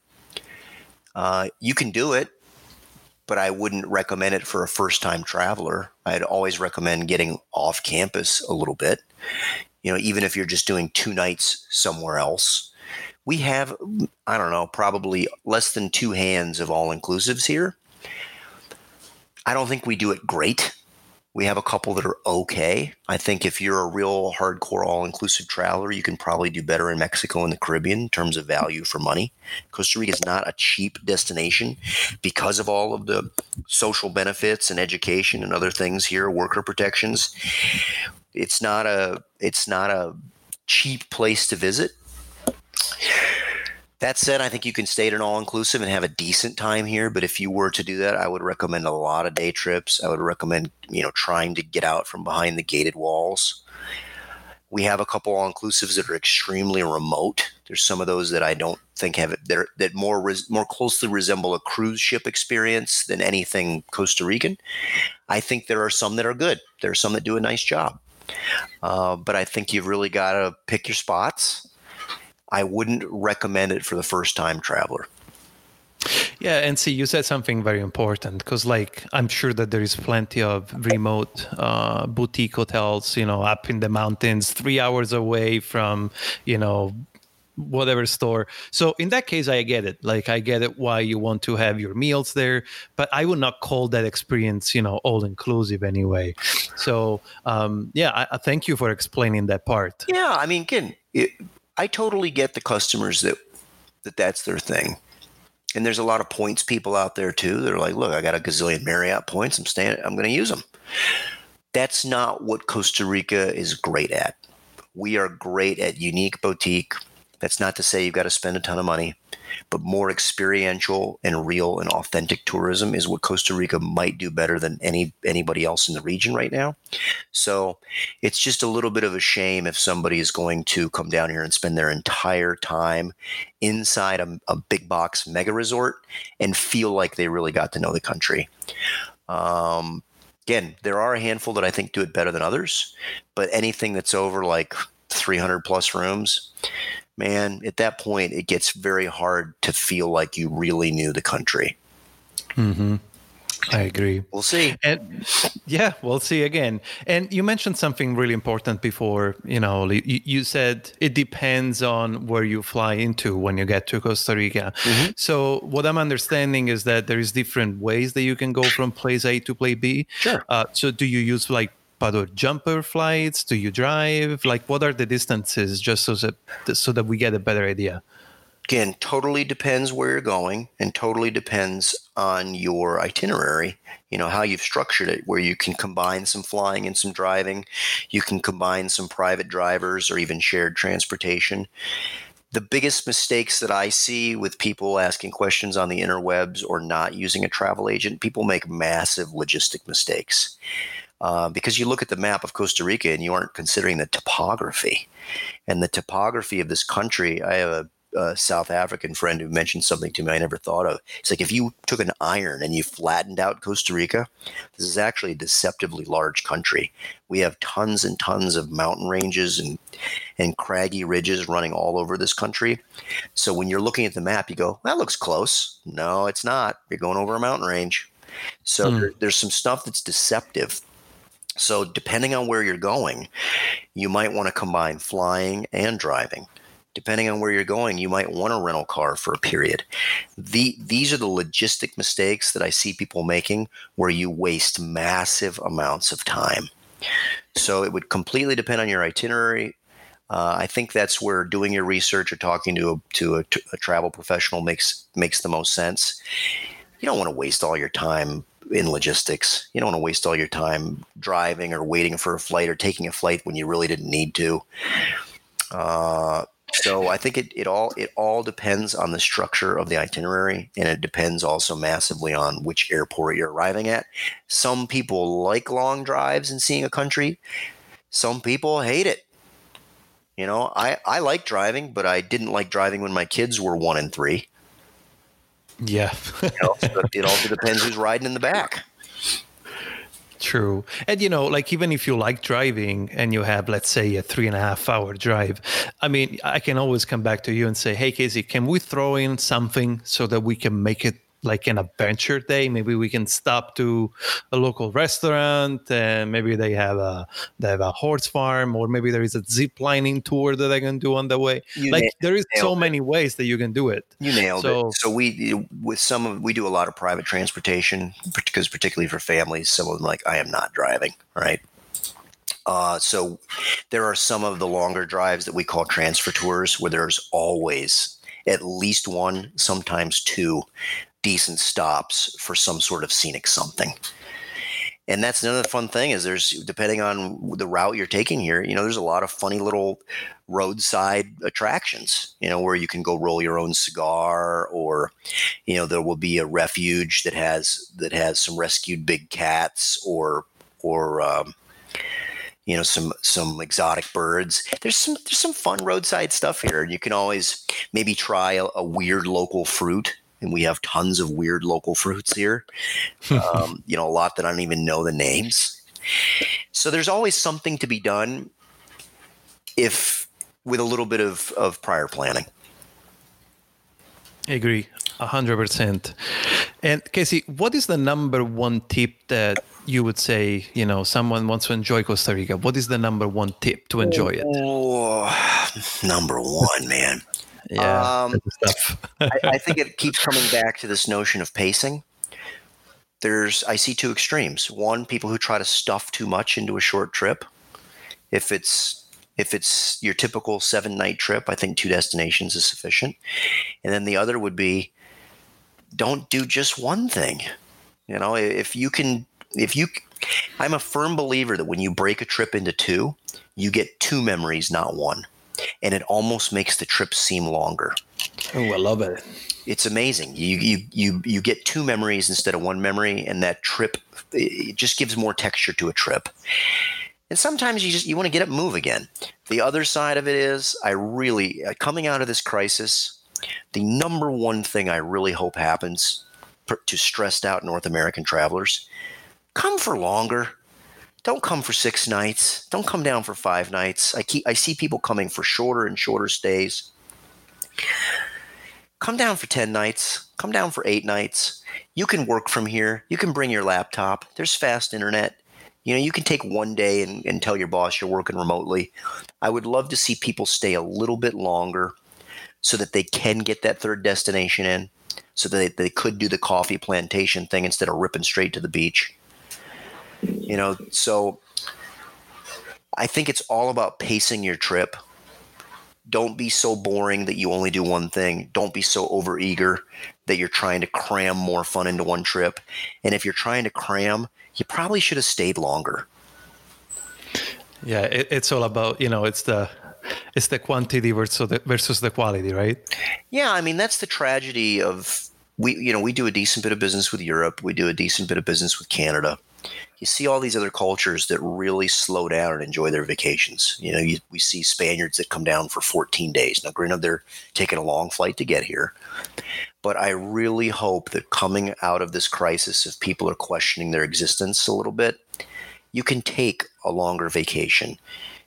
Uh, you can do it, but I wouldn't recommend it for a first time traveler. I'd always recommend getting off campus a little bit. You know, even if you're just doing two nights somewhere else. We have, I don't know, probably less than two hands of all inclusives here. I don't think we do it great. We have a couple that are okay. I think if you're a real hardcore all inclusive traveler, you can probably do better in Mexico and the Caribbean in terms of value for money. Costa Rica is not a cheap destination because of all of the social benefits and education and other things here, worker protections. It's not a it's not a cheap place to visit. That said, I think you can stay at an all inclusive and have a decent time here. But if you were to do that, I would recommend a lot of day trips. I would recommend, you know, trying to get out from behind the gated walls. We have a couple all inclusives that are extremely remote. There's some of those that I don't think have it that, that more res, more closely resemble a cruise ship experience than anything Costa Rican. I think there are some that are good. There are some that do a nice job. Uh, but I think you've really got to pick your spots I wouldn't recommend it for the first time traveler. Yeah, and see, you said something very important because, like, I'm sure that there is plenty of remote uh, boutique hotels, you know, up in the mountains, three hours away from, you know, whatever store. So in that case, I get it. Like, I get it why you want to have your meals there, but I would not call that experience, you know, all inclusive anyway. So, um, yeah, I, I thank you for explaining that part. Yeah, I mean, again, it, I totally get the customers that that that's their thing. And there's a lot of points people out there too. They're like, look, I got a gazillion Marriott points. I'm staying. I'm going to use them. That's not what Costa Rica is great at. We are great at unique boutique. That's not to say you've got to spend a ton of money but more experiential and real and authentic tourism is what Costa Rica might do better than any anybody else in the region right now. So it's just a little bit of a shame if somebody is going to come down here and spend their entire time inside a, a big box mega resort and feel like they really got to know the country. Um, again, there are a handful that I think do it better than others, but anything that's over like 300 plus rooms, man, at that point, it gets very hard to feel like you really knew the country. Mm-hmm. I agree. We'll see. And yeah, we'll see again. And you mentioned something really important before. You know, you, you said it depends on where you fly into when you get to Costa Rica. Mm-hmm. So what I'm understanding is that there is different ways that you can go from place A to place B. Sure. Uh, so do you use like puddle jumper flights? Do you drive? Like, what are the distances, just so that so that we get a better idea? Again, totally depends where you're going, and totally depends on your itinerary. You know how you've structured it, where you can combine some flying and some driving. You can combine some private drivers or even shared transportation the biggest mistakes that I see with people asking questions on the interwebs or not using a travel agent, people make massive logistic mistakes. Uh, because you look at the map of Costa Rica and you aren't considering the topography. And the topography of this country, I have a, South African friend who mentioned something to me I never thought of. It's like if you took an iron and you flattened out Costa Rica, this is actually a deceptively large country. We have tons and tons of mountain ranges and and craggy ridges running all over this country. So when you're looking at the map, you go, that looks close. No, it's not. You're going over a mountain range. So mm. there, there's some stuff that's deceptive so, depending on where you're going, you might want to combine flying and driving. Depending on where you're going, you might want a rental car for a period. The, these are the logistic mistakes that I see people making where you waste massive amounts of time. So, it would completely depend on your itinerary. Uh, I think that's where doing your research or talking to a, to a, a travel professional makes makes the most sense. You don't want to waste all your time in logistics. You don't want to waste all your time driving or waiting for a flight or taking a flight when you really didn't need to. Uh, so I think it, it all it all depends on the structure of the itinerary, and it depends also massively on which airport you're arriving at. Some people like long drives and seeing a country. Some people hate it. You know, I, I like driving, but I didn't like driving when my kids were one and three. Yeah. you know, it also depends who's riding in the back. True. And, you know, like even if you like driving and you have, let's say, a three and a half hour drive, I mean, I can always come back to you and say, hey, Casey, can we throw in something so that we can make it like an adventure day. Maybe we can stop to a local restaurant, and maybe they have a they have a horse farm, or maybe there is a zip lining tour that I can do on the way. You like there is so it. many ways that you can do it. You nailed so, it. So we with some of we do a lot of private transportation because particularly for families, some of them like I am not driving, right? Uh, so there are some of the longer drives that we call transfer tours where there's always at least one, sometimes two decent stops for some sort of scenic something. And that's another fun thing is there's depending on the route you're taking here, you know, there's a lot of funny little roadside attractions, you know, where you can go roll your own cigar or you know, there will be a refuge that has that has some rescued big cats or or um, you know some some exotic birds. There's some there's some fun roadside stuff here. And you can always maybe try a, a weird local fruit and we have tons of weird local fruits here. Um, you know, a lot that I don't even know the names. So there's always something to be done if with a little bit of, of prior planning. I agree, hundred percent. And Casey, what is the number one tip that you would say? You know, someone wants to enjoy Costa Rica. What is the number one tip to enjoy it? Oh, number one, man. Yeah, um, I, I think it keeps coming back to this notion of pacing. There's, I see two extremes. One, people who try to stuff too much into a short trip. If it's if it's your typical seven night trip, I think two destinations is sufficient. And then the other would be don't do just one thing. You know, if you can, if you, I'm a firm believer that when you break a trip into two, you get two memories, not one and it almost makes the trip seem longer. Oh, I love it. It's amazing. You you you you get two memories instead of one memory, and that trip it just gives more texture to a trip. And sometimes you just you want to get up and move again. The other side of it is I really uh, coming out of this crisis, the number one thing I really hope happens to stressed out North American travelers, come for longer don't come for six nights. Don't come down for five nights. I keep I see people coming for shorter and shorter stays. come down for 10 nights, come down for eight nights. You can work from here. You can bring your laptop. There's fast internet. You know, you can take one day and, and tell your boss you're working remotely. I would love to see people stay a little bit longer so that they can get that third destination in, so that they, they could do the coffee plantation thing instead of ripping straight to the beach. You know, so I think it's all about pacing your trip don't be so boring that you only do one thing. Don't be so overeager that you're trying to cram more fun into one trip. And if you're trying to cram, you probably should have stayed longer. Yeah, it, it's all about you know it's the it's the quantity versus the, versus the quality, right? Yeah, I mean that's the tragedy of we you know we do a decent bit of business with Europe, we do a decent bit of business with Canada you see all these other cultures that really slow down and enjoy their vacations. You know, you, we see Spaniards that come down for 14 days. Now, granted, they're taking a long flight to get here, but I really hope that coming out of this crisis, if people are questioning their existence a little bit, you can take a longer vacation.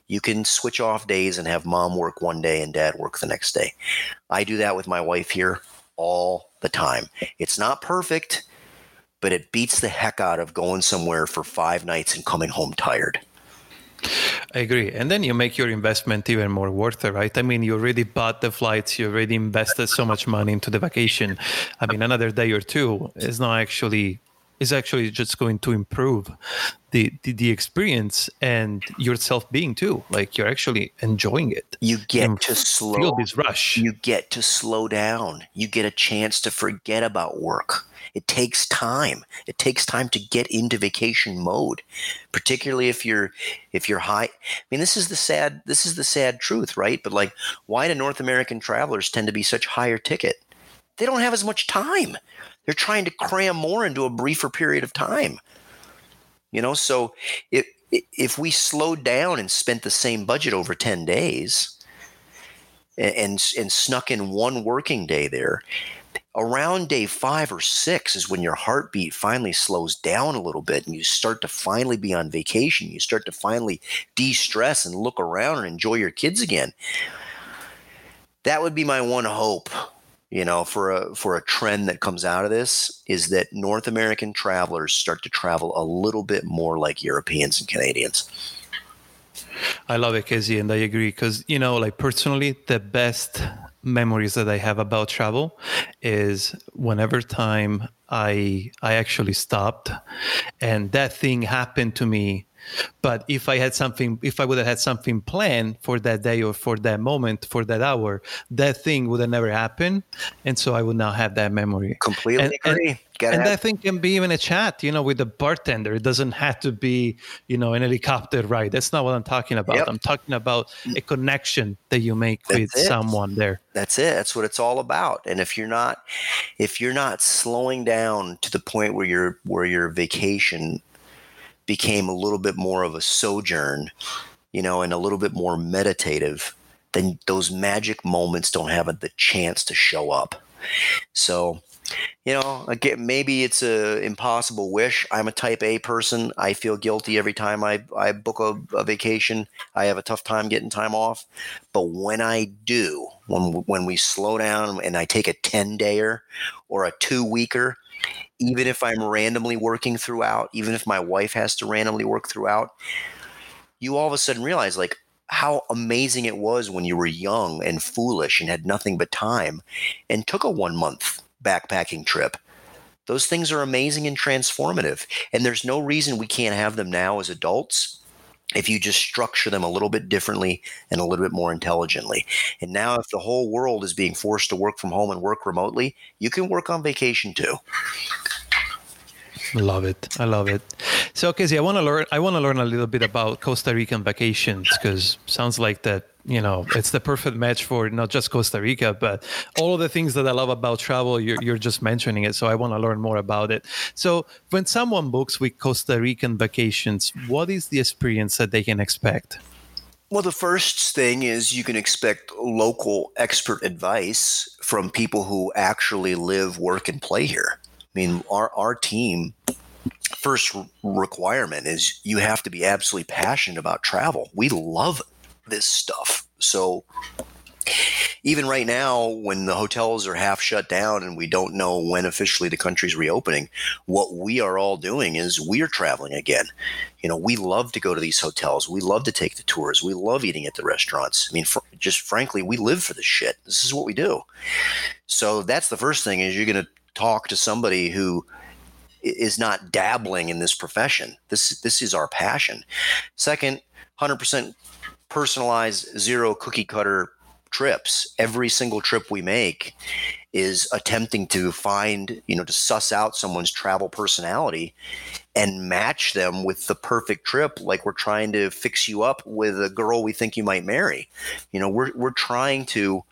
You can switch off days and have mom work one day and dad work the next day. I do that with my wife here all the time. It's not perfect but it beats the heck out of going somewhere for five nights and coming home tired. I agree. And then you make your investment even more worth it, right? I mean, you already bought the flights, you already invested so much money into the vacation. I mean, another day or two is not actually is actually just going to improve the, the, the experience and yourself being too. Like you're actually enjoying it. You get to slow feel this rush. You get to slow down. You get a chance to forget about work it takes time. It takes time to get into vacation mode, particularly if you're if you're high. I mean, this is the sad this is the sad truth, right? But like, why do North American travelers tend to be such higher ticket? They don't have as much time. They're trying to cram more into a briefer period of time. You know, so if if we slowed down and spent the same budget over 10 days and, and, and snuck in one working day there, around day five or six is when your heartbeat finally slows down a little bit and you start to finally be on vacation. You start to finally de stress and look around and enjoy your kids again. That would be my one hope, you know, for a for a trend that comes out of this is that North American travelers start to travel a little bit more like Europeans and Canadians. I love it, Casey, and I agree because you know, like personally, the best memories that I have about travel is whenever time I I actually stopped and that thing happened to me but if I had something, if I would have had something planned for that day or for that moment, for that hour, that thing would have never happened, and so I would not have that memory. Completely and, agree. And, and have- that thing can be even a chat, you know, with the bartender. It doesn't have to be, you know, an helicopter ride. That's not what I'm talking about. Yep. I'm talking about mm. a connection that you make That's with it. someone there. That's it. That's what it's all about. And if you're not, if you're not slowing down to the point where your where your vacation became a little bit more of a sojourn, you know, and a little bit more meditative, then those magic moments don't have the chance to show up. So, you know, again, maybe it's a impossible wish. I'm a type A person. I feel guilty every time I, I book a, a vacation. I have a tough time getting time off. But when I do, when, when we slow down and I take a 10 dayer or a two weeker, even if I'm randomly working throughout, even if my wife has to randomly work throughout, you all of a sudden realize like how amazing it was when you were young and foolish and had nothing but time and took a one month backpacking trip. Those things are amazing and transformative. And there's no reason we can't have them now as adults if you just structure them a little bit differently and a little bit more intelligently. And now, if the whole world is being forced to work from home and work remotely, you can work on vacation too. Love it. I love it. So, Casey, I want to learn. I want to learn a little bit about Costa Rican vacations because sounds like that. You know, it's the perfect match for not just Costa Rica, but all of the things that I love about travel. You're, you're just mentioning it, so I want to learn more about it. So, when someone books with Costa Rican vacations, what is the experience that they can expect? Well, the first thing is you can expect local expert advice from people who actually live, work, and play here. I mean, our, our team first requirement is you have to be absolutely passionate about travel. We love this stuff. So even right now, when the hotels are half shut down and we don't know when officially the country's reopening, what we are all doing is we're traveling again. You know, we love to go to these hotels. We love to take the tours. We love eating at the restaurants. I mean, for, just frankly, we live for this shit. This is what we do. So that's the first thing is you're going to talk to somebody who is not dabbling in this profession. This this is our passion. Second, 100% personalized zero cookie cutter trips. Every single trip we make is attempting to find, you know, to suss out someone's travel personality and match them with the perfect trip like we're trying to fix you up with a girl we think you might marry. You know, we're we're trying to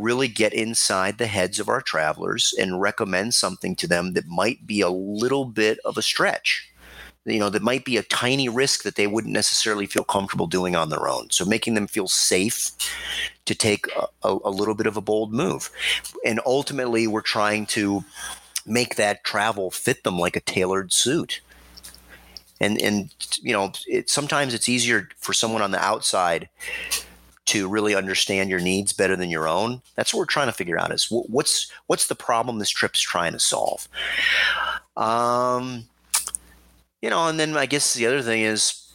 really get inside the heads of our travelers and recommend something to them that might be a little bit of a stretch. You know that might be a tiny risk that they wouldn't necessarily feel comfortable doing on their own. So making them feel safe to take a, a, little bit of a bold move. And ultimately we're trying to make that travel fit them like a tailored suit. And and you know it, sometimes it's easier for someone on the outside to really understand your needs better than your own that's what we're trying to figure out is what's what's the problem this trip's trying to solve um you know, and then I guess the other thing is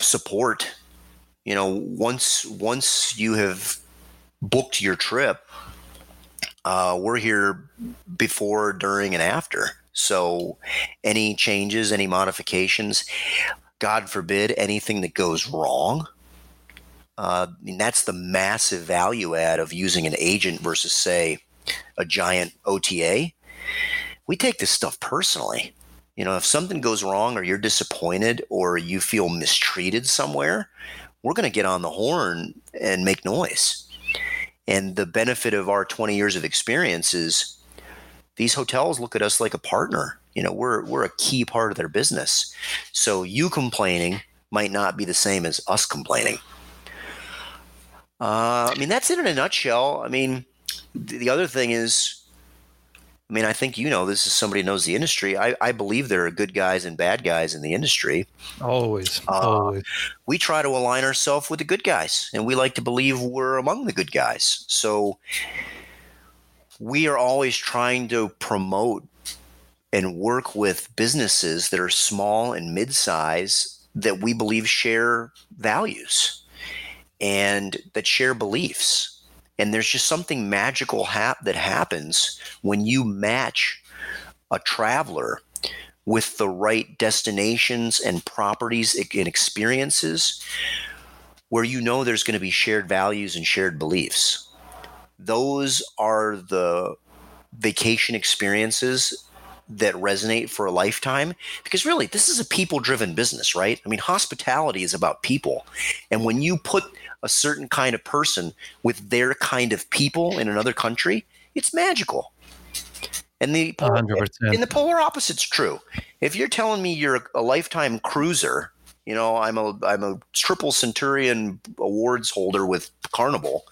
support. You know, once once you have booked your trip, uh, we're here before, during, and after. So, any changes, any modifications, God forbid, anything that goes wrong. Uh, I mean, that's the massive value add of using an agent versus, say, a giant OTA. We take this stuff personally. You know, if something goes wrong or you're disappointed or you feel mistreated somewhere, we're going to get on the horn and make noise. And the benefit of our 20 years of experience is these hotels look at us like a partner. You know, we're we're a key part of their business. So you complaining might not be the same as us complaining. Uh, I mean, that's it in a nutshell. I mean, the other thing is I mean, I think you know this is somebody who knows the industry. I, I believe there are good guys and bad guys in the industry. Always, uh, always. We try to align ourselves with the good guys, and we like to believe we're among the good guys. So we are always trying to promote and work with businesses that are small and mid-size that we believe share values and that share beliefs. And there's just something magical that happens when you match a traveler with the right destinations and properties and experiences where you know there's going to be shared values and shared beliefs. Those are the vacation experiences that resonate for a lifetime because really this is a people driven business right? I mean hospitality is about people. And when you put a certain kind of person with their kind of people in another country, it's magical. And the polar, 100%. and the polar opposite's true. If you're telling me you're a lifetime cruiser, you know, I'm a I'm a triple centurion awards holder with Carnival,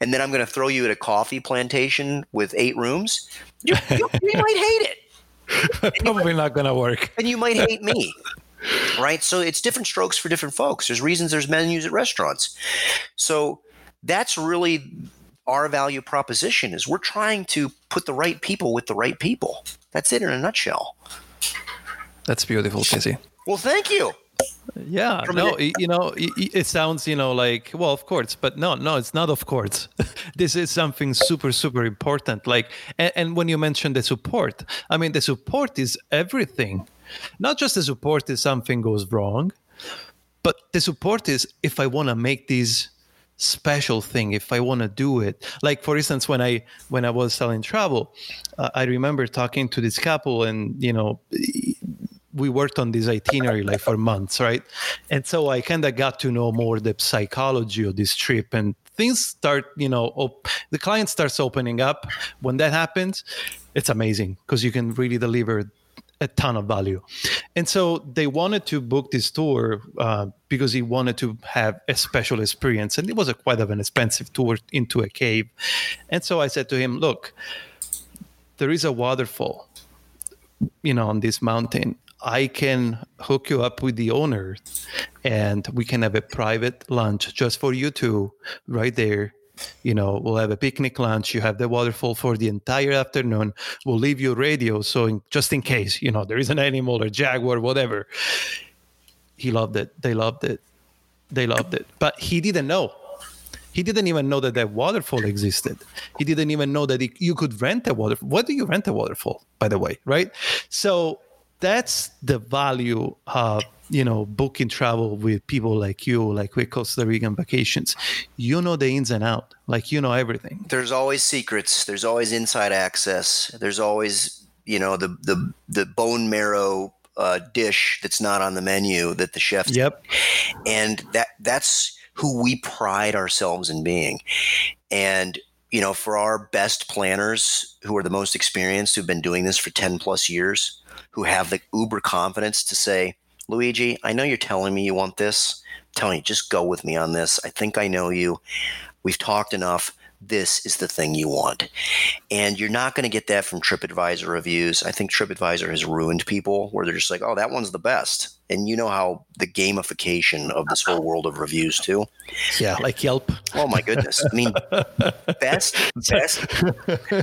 and then I'm going to throw you at a coffee plantation with eight rooms, you, you, you might hate it. Probably not going to work. And you might hate me right? So it's different strokes for different folks. There's reasons there's menus at restaurants. So that's really our value proposition is we're trying to put the right people with the right people. That's it in a nutshell. That's beautiful, Casey. Well, thank you. Yeah, From no, you know, it sounds, you know, like, well, of course, but no, no, it's not of course. this is something super, super important. Like, and, and when you mention the support, I mean, the support is everything not just the support if something goes wrong, but the support is if I want to make this special thing if i want to do it. Like for instance when i when i was selling travel uh, i remember talking to this couple and you know we worked on this itinerary like for months right? And so i kind of got to know more the psychology of this trip and things start you know op- the client starts opening up. When that happens it's amazing because you can really deliver a ton of value. And so they wanted to book this tour uh, because he wanted to have a special experience. And it was a quite of an expensive tour into a cave. And so I said to him, look, there is a waterfall, you know, on this mountain. I can hook you up with the owner and we can have a private lunch just for you two right there you know we'll have a picnic lunch you have the waterfall for the entire afternoon we'll leave you radio so in, just in case you know there is an animal or jaguar whatever. He loved it they loved it they loved it. But he didn't know. He didn't even know that that waterfall existed. He didn't even know that you could rent a waterfall what do you rent a waterfall by the way right? So that's the value of you know booking travel with people like you like with costa rican vacations you know the ins and out like you know everything. There's always secrets. There's always inside access. There's always you know the the the bone marrow uh, dish that's not on the menu that the chef yep. And that that's who we pride ourselves in being. And you know for our best planners who are the most experienced who've been doing this for 10 plus years who have the uber confidence to say Luigi, I know you're telling me you want this. I'm telling you, just go with me on this. I think I know you. We've talked enough. This is the thing you want. And you're not going to get that from TripAdvisor reviews. I think TripAdvisor has ruined people where they're just like, oh, that one's the best. And you know how the gamification of this whole world of reviews, too. Yeah, like Yelp. Oh, my goodness. I mean, best, best,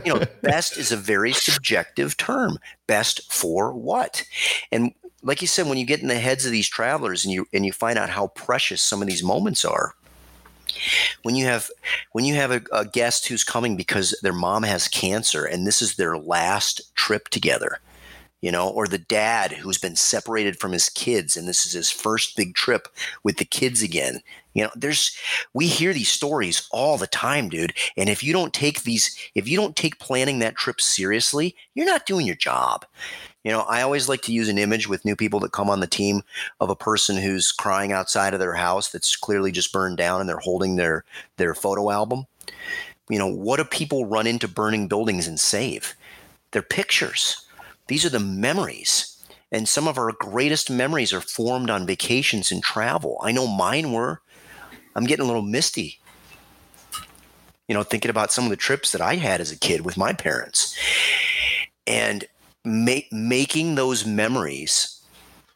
you know, best is a very subjective term. Best for what? And like you said, when you get in the heads of these travelers and you and you find out how precious some of these moments are, when you have when you have a, a, guest who's coming because their mom has cancer and this is their last trip together you know or the dad who's been separated from his kids and this is his first big trip with the kids again you know there's we hear these stories all the time dude. And if you don't take these if you don't take planning that trip seriously you're not doing your job you know, I always like to use an image with new people that come on the team of a person who's crying outside of their house that's clearly just burned down and they're holding their their photo album. You know, what do people run into burning buildings and save? Their pictures. These are the memories. And some of our greatest memories are formed on vacations and travel. I know mine were. I'm getting a little misty. You know, thinking about some of the trips that I had as a kid with my parents. And ma- making those memories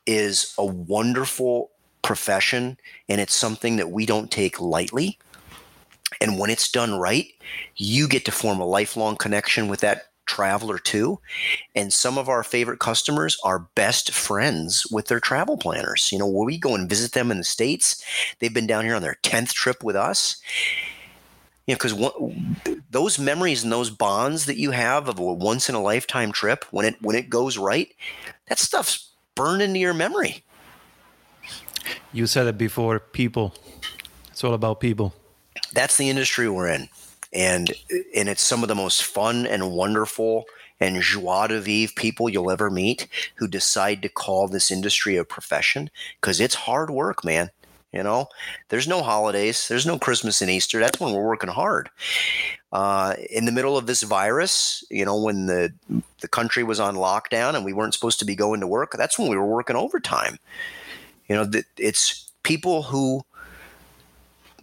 is a wonderful profession and it's something that we don't take lightly. And when it's done right, you get to form a lifelong connection with that traveler too. And some of our favorite customers are best friends with their travel planners. You know, we go and visit them in the States, they've been down here on their 10th trip with us you know, because those memories and those bonds that you have of a once in a lifetime trip, when it when it goes right, that stuff's burned into your memory. You said it before. People. It's all about people. That's the industry we're in, and and it's some of the most fun and wonderful and joie de vivre people you'll ever meet who decide to call this industry a profession because it's hard work, man. You know, there's no holidays, there's no Christmas and Easter. That's when we're working hard. Uh, in the middle of this virus, you know, when the the country was on lockdown and we weren't supposed to be going to work, that's when we were working overtime. You know, it's people who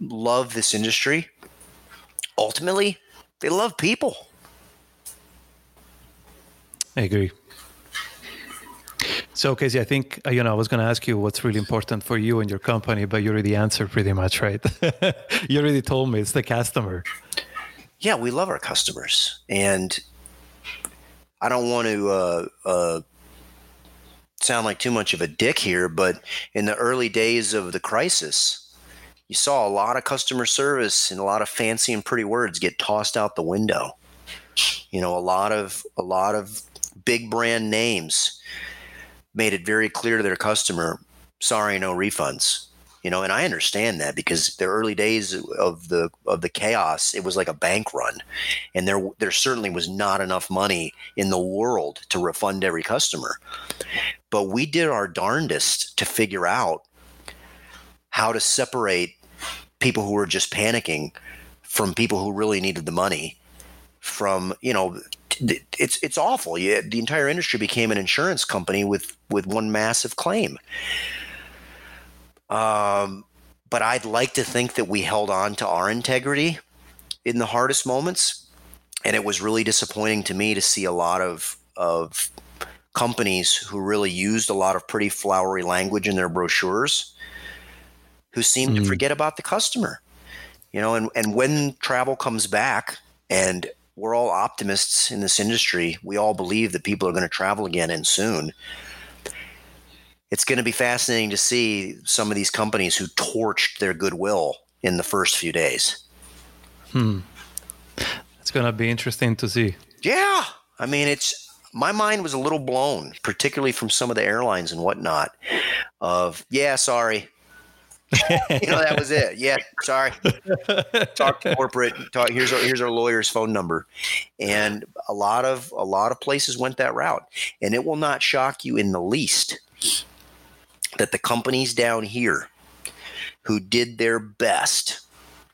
love this industry. Ultimately, they love people. I agree. So, Casey, I think uh, you know I was going to ask you what's really important for you and your company, but you already answered pretty much, right? you already told me it's the customer. Yeah, we love our customers, and I don't want to uh, uh, sound like too much of a dick here, but in the early days of the crisis, you saw a lot of customer service and a lot of fancy and pretty words get tossed out the window. You know, a lot of a lot of big brand names made it very clear to their customer, sorry, no refunds. You know, and I understand that because the early days of the of the chaos, it was like a bank run, and there there certainly was not enough money in the world to refund every customer. But we did our darndest to figure out how to separate people who were just panicking from people who really needed the money from you know it's it's awful. Yeah, the entire industry became an insurance company with with one massive claim. Um, but I'd like to think that we held on to our integrity in the hardest moments, and it was really disappointing to me to see a lot of of companies who really used a lot of pretty flowery language in their brochures who seem to Mm. forget about the customer. You know, and, and when travel comes back and we're all optimists in this industry, we all believe that people are going to travel again and soon. It's going to be fascinating to see some of these companies who torched their goodwill in the first few days. Hmm. It's gonna be interesting to see. Yeah. I mean, it's my mind was a little blown, particularly from some of the airlines and whatnot. Of yeah, sorry, you know that was it. Yeah, sorry. Talk to corporate. Talk. Here's our here's our lawyer's phone number, and a lot of a lot of places went that route, and it will not shock you in the least that the companies down here who did their best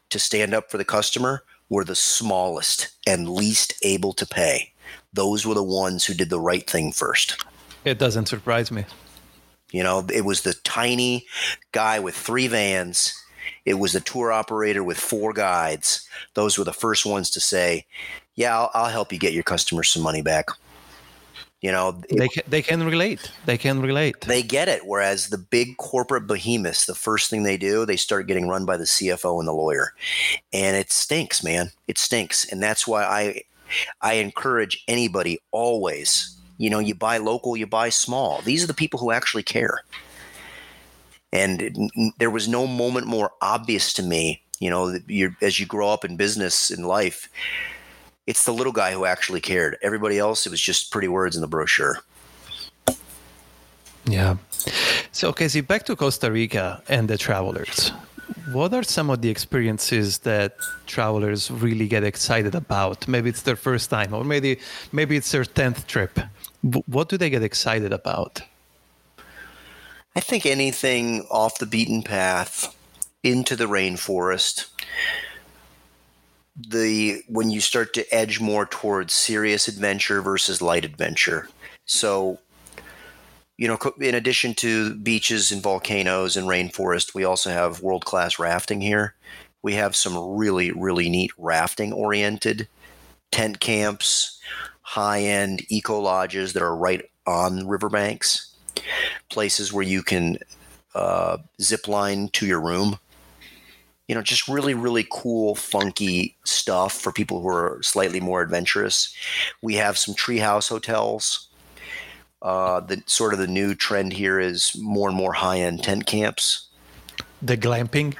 to stand up for the customer were the smallest and least able to pay. Those were the ones who did the right thing first. It doesn't surprise me. You know, it was the tiny guy with three vans. It was the tour operator with four guides. Those were the first ones to say, "Yeah, I'll, I'll help you get your customers some money back." You know, it- They can, they can relate. They can relate. they get it. Whereas the big corporate behemoths, the first thing they do, they start getting run by the CFO and the lawyer, and it stinks, man. It stinks, and that's why I I encourage anybody always. You know, you buy local, you buy small. These are the people who actually care. And it- there was no moment more obvious to me. You know, as you grow up in business in life, it's the little guy who actually cared. Everybody else, it was just pretty words in the brochure. Yeah. So, Casey, back to Costa Rica and the travelers. What are some of the experiences that travelers really get excited about? Maybe it's their first time, or maybe maybe it's their tenth trip. What do they get excited about? I think anything off the beaten path into the rainforest. The when you start to edge more towards serious adventure versus light adventure. So, you know, in addition to beaches and volcanoes and rainforest, we also have world class rafting here. We have some really, really neat rafting oriented tent camps, high end eco lodges that are right on riverbanks places where you can uh, zip line to your room. You know, just really, really cool, funky stuff for people who are slightly more adventurous. We have some treehouse hotels. Uh, the sort of the new trend here is more and more high end tent camps. The glamping.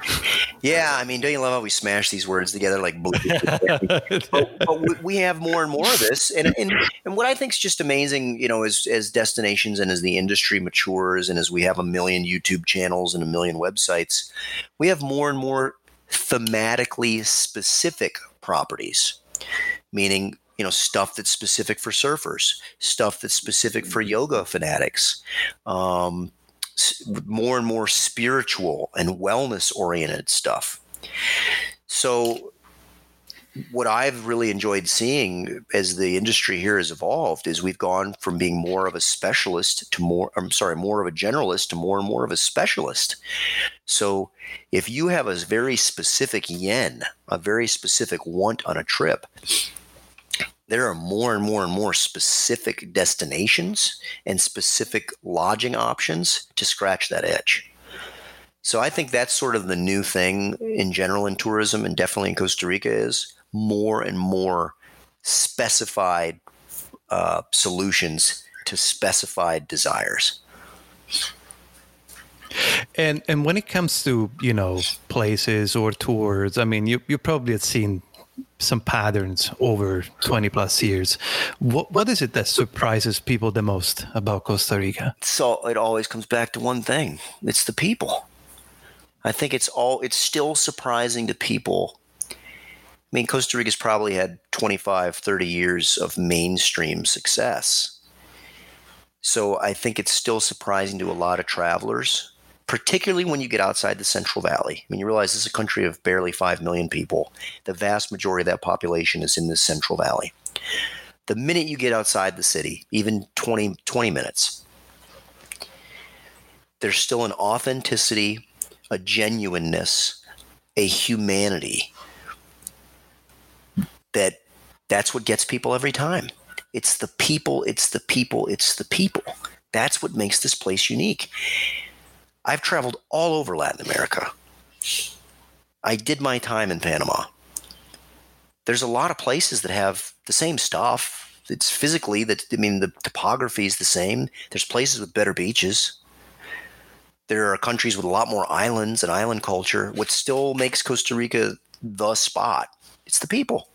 Yeah, I mean, don't you love how we smash these words together like but, but we, we have more and more of this, and, and and what I think is just amazing, you know, as as destinations and as the industry matures, and as we have a million YouTube channels and a million websites, we have more and more thematically specific properties, meaning you know stuff that's specific for surfers, stuff that's specific for yoga fanatics. Um, more and more spiritual and wellness oriented stuff. So, what I've really enjoyed seeing as the industry here has evolved is we've gone from being more of a specialist to more, I'm sorry, more of a generalist to more and more of a specialist. So, if you have a very specific yen, a very specific want on a trip, there are more and more and more specific destinations and specific lodging options to scratch that itch. So I think that's sort of the new thing in general in tourism and definitely in Costa Rica is more and more specified uh, solutions to specified desires. And and when it comes to you know places or tours, I mean, you you probably have seen some patterns over twenty plus years. What what is it that surprises people the most about Costa Rica? So it always comes back to one thing. It's the people. I think it's all it's still surprising to people. I mean, Costa Rica's probably had 25, 30 years of mainstream success. So I think it's still surprising to a lot of travelers, particularly when you get outside the Central Valley. I mean, you realize this is a country of barely 5 million people. The vast majority of that population is in the Central Valley. The minute you get outside the city, even 20, 20 minutes, there's still an authenticity, a genuineness, a humanity that that's what gets people every time. It's the people, it's the people, it's the people. That's what makes this place unique. I've traveled all over Latin America. I did my time in Panama. There's a lot of places that have the same stuff. It's physically that I mean the topography is the same. There's places with better beaches. There are countries with a lot more islands and island culture. What still makes Costa Rica the spot? It's the people.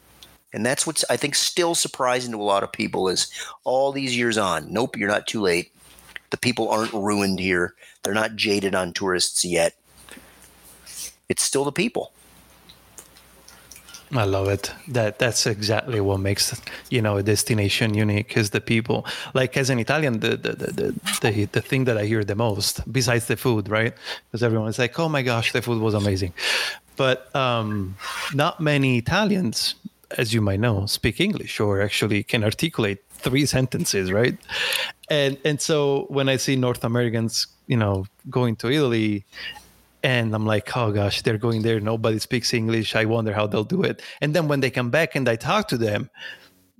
And that's what's I think still surprising to a lot of people is all these years on. Nope, you're not too late. The people aren't ruined here. They're not jaded on tourists yet. It's still the people. I love it. That that's exactly what makes you know a destination unique is the people. Like as an Italian, the the the the, the thing that I hear the most, besides the food, right? Because everyone's like, "Oh my gosh, the food was amazing," but um, not many Italians, as you might know, speak English or actually can articulate three sentences, right? And and so when I see North Americans, you know, going to Italy and I'm like, oh gosh, they're going there. Nobody speaks English. I wonder how they'll do it. And then when they come back and I talk to them,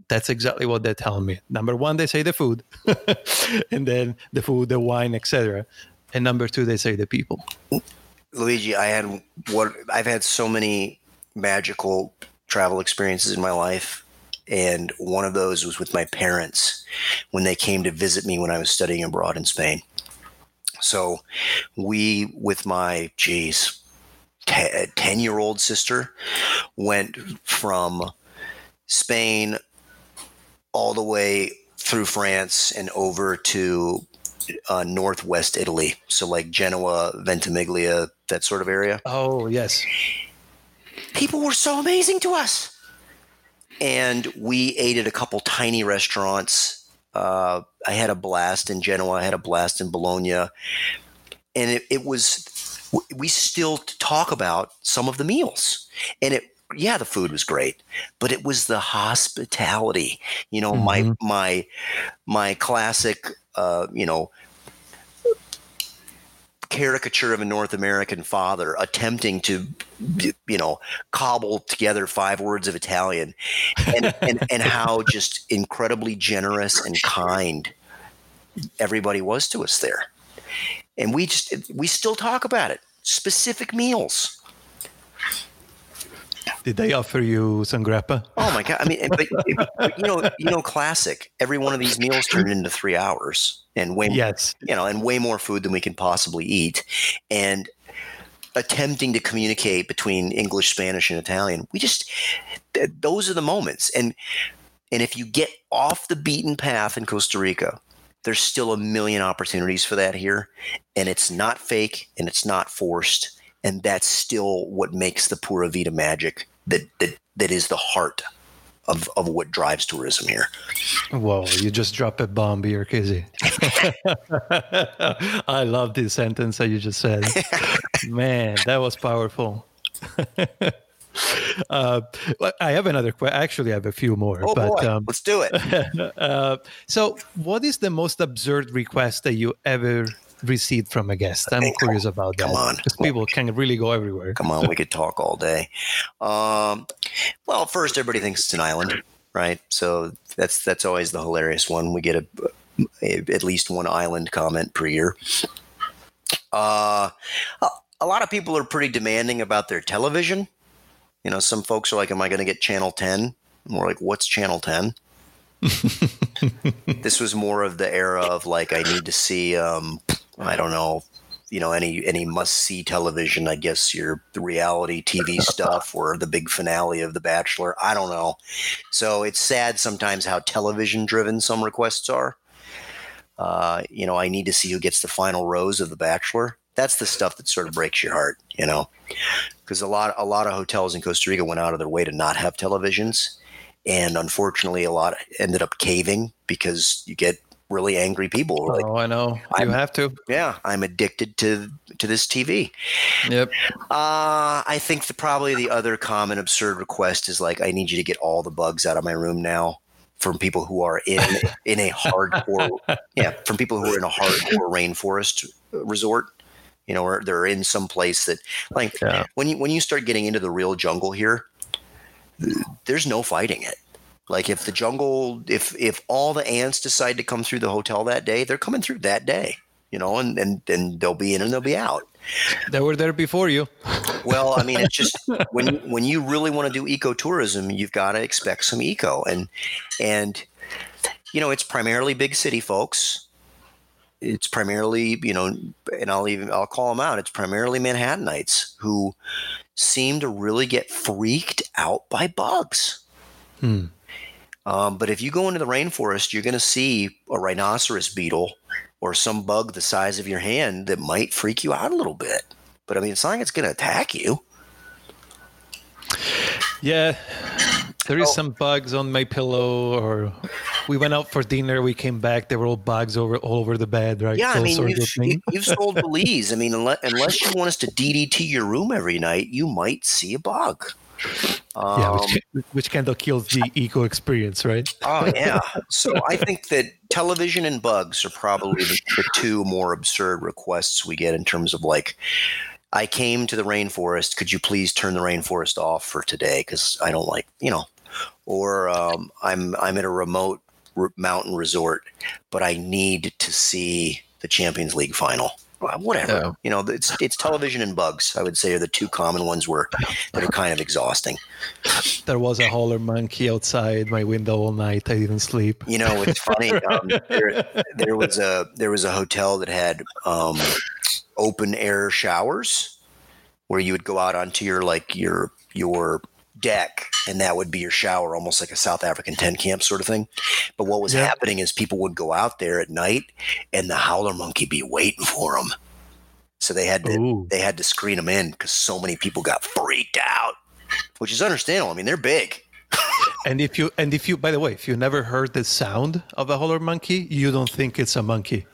that's exactly what they're telling me. Number one, they say the food, and then the food, the wine, etc. And number two, they say the people. Luigi, I had what I've had so many magical travel experiences in my life. And one of those was with my parents when they came to visit me when I was studying abroad in Spain. So we, with my, geez, 10 year old sister, went from Spain all the way through France and over to uh, northwest Italy. So, like Genoa, Ventimiglia, that sort of area. Oh, yes. People were so amazing to us. And we ate at a couple tiny restaurants uh, I had a blast in Genoa. I had a blast in Bologna, and it, it was. We still talk about some of the meals, and it yeah, the food was great, but it was the hospitality. You know, mm-hmm. my my my classic, uh, you know, caricature of a North American father attempting to, you know, cobble together five words of Italian, and, and, and how just incredibly generous and kind everybody was to us there. And we just, we still talk about it. Specific meals. Did they offer you some grappa? Oh my god! I mean, but, but, you know, you know, classic. Every one of these meals turned into three hours, and way, yes, you know, and way more food than we can possibly eat, and attempting to communicate between English, Spanish, and Italian. We just those are the moments, and and if you get off the beaten path in Costa Rica, there's still a million opportunities for that here, and it's not fake and it's not forced and that's still what makes the Pura Vida magic that that that is the heart of, of what drives tourism here. Whoa, you just dropped a bomb here, Casey. I love this sentence that you just said. Man, that was powerful. uh, I have another question. Actually, I have a few more. Oh, but, boy. Um, Let's do it. uh, so, what is the most absurd request that you ever received from a guest? I'm curious about that. Come on. Because people can really go everywhere. Come on, we could talk all day. Um, well, first, everybody thinks it's an island, right? So that's that's always the hilarious one. We get a, a at least one island comment per year. Uh, a lot of people are pretty demanding about their television. You know, some folks are like, "Am I going to get channel 10?" And we're like, "What's channel 10?" this was more of the era of like I need to see um, I don't know, you know, any any must see television. I guess your the reality TV stuff or the big finale of The Bachelor. I don't know. So it's sad sometimes how television driven some requests are. Uh, you know, I need to see who gets the final rose of The Bachelor. That's the stuff that sort of breaks your heart, you know, because a lot a lot of hotels in Costa Rica went out of their way to not have televisions, and unfortunately, a lot ended up caving because you get really angry people. Like, oh, I know. You I'm, have to. Yeah, I'm addicted to to this TV. Yep. Uh, I think the, probably the other common absurd request is like, I need you to get all the bugs out of my room now. From people who are in in a hardcore, yeah, from people who are in a hardcore rainforest resort, you know, or they're in some place that, like, yeah. when you when you start getting into the real jungle here, there's no fighting it like if the jungle, if if all the ants decide to come through the hotel that day, they're coming through that day. you know, and and then they'll be in and they'll be out. They were there before you. Well, I mean, it's just when when you really want to do ecotourism, you've got to expect some eco, and and you know, it's primarily big city folks. It's primarily, you know, and I'll even I'll call them out. It's primarily Manhattanites who seem to really get freaked out by bugs. Hmm. Um, but if you go into the rainforest, you're going to see a rhinoceros beetle or some bug the size of your hand that might freak you out a little bit. But I mean, it's not like it's going to attack you. Yeah, there is Oh. some bugs on my pillow, or we went out for dinner. We came back. There were all bugs over all over the bed, right? Yeah, I mean, you've, you've sold Belize. I mean, unless, unless you want us to DDT your room every night, you might see a bug. Um, yeah, which, which kind of kills the eco experience, right? Oh yeah. So I think that television and bugs are probably the, the two more absurd requests we get in terms of like, I came to the rainforest. Could you please turn the rainforest off for today? Because I don't like you know, or um, I'm I'm at a remote r- mountain resort, but I need to see the Champions League final. Whatever Yeah. you know, it's it's television and bugs. I would say are the two common ones where that are kind of exhausting. There was a howler monkey outside my window all night. I didn't sleep. You know, it's funny. Um, there, there was a there was a hotel that had um, open air showers where you would go out onto your like your your deck and that would be your shower almost like a south african tent camp sort of thing but what was Yeah. happening is people would go out there at night and the howler monkey be waiting for them so they had to Ooh. they had to screen them in because so many people got freaked out which is understandable i mean they're big And if you and if you by the way, if you never heard the sound of a howler monkey, you don't think it's a monkey.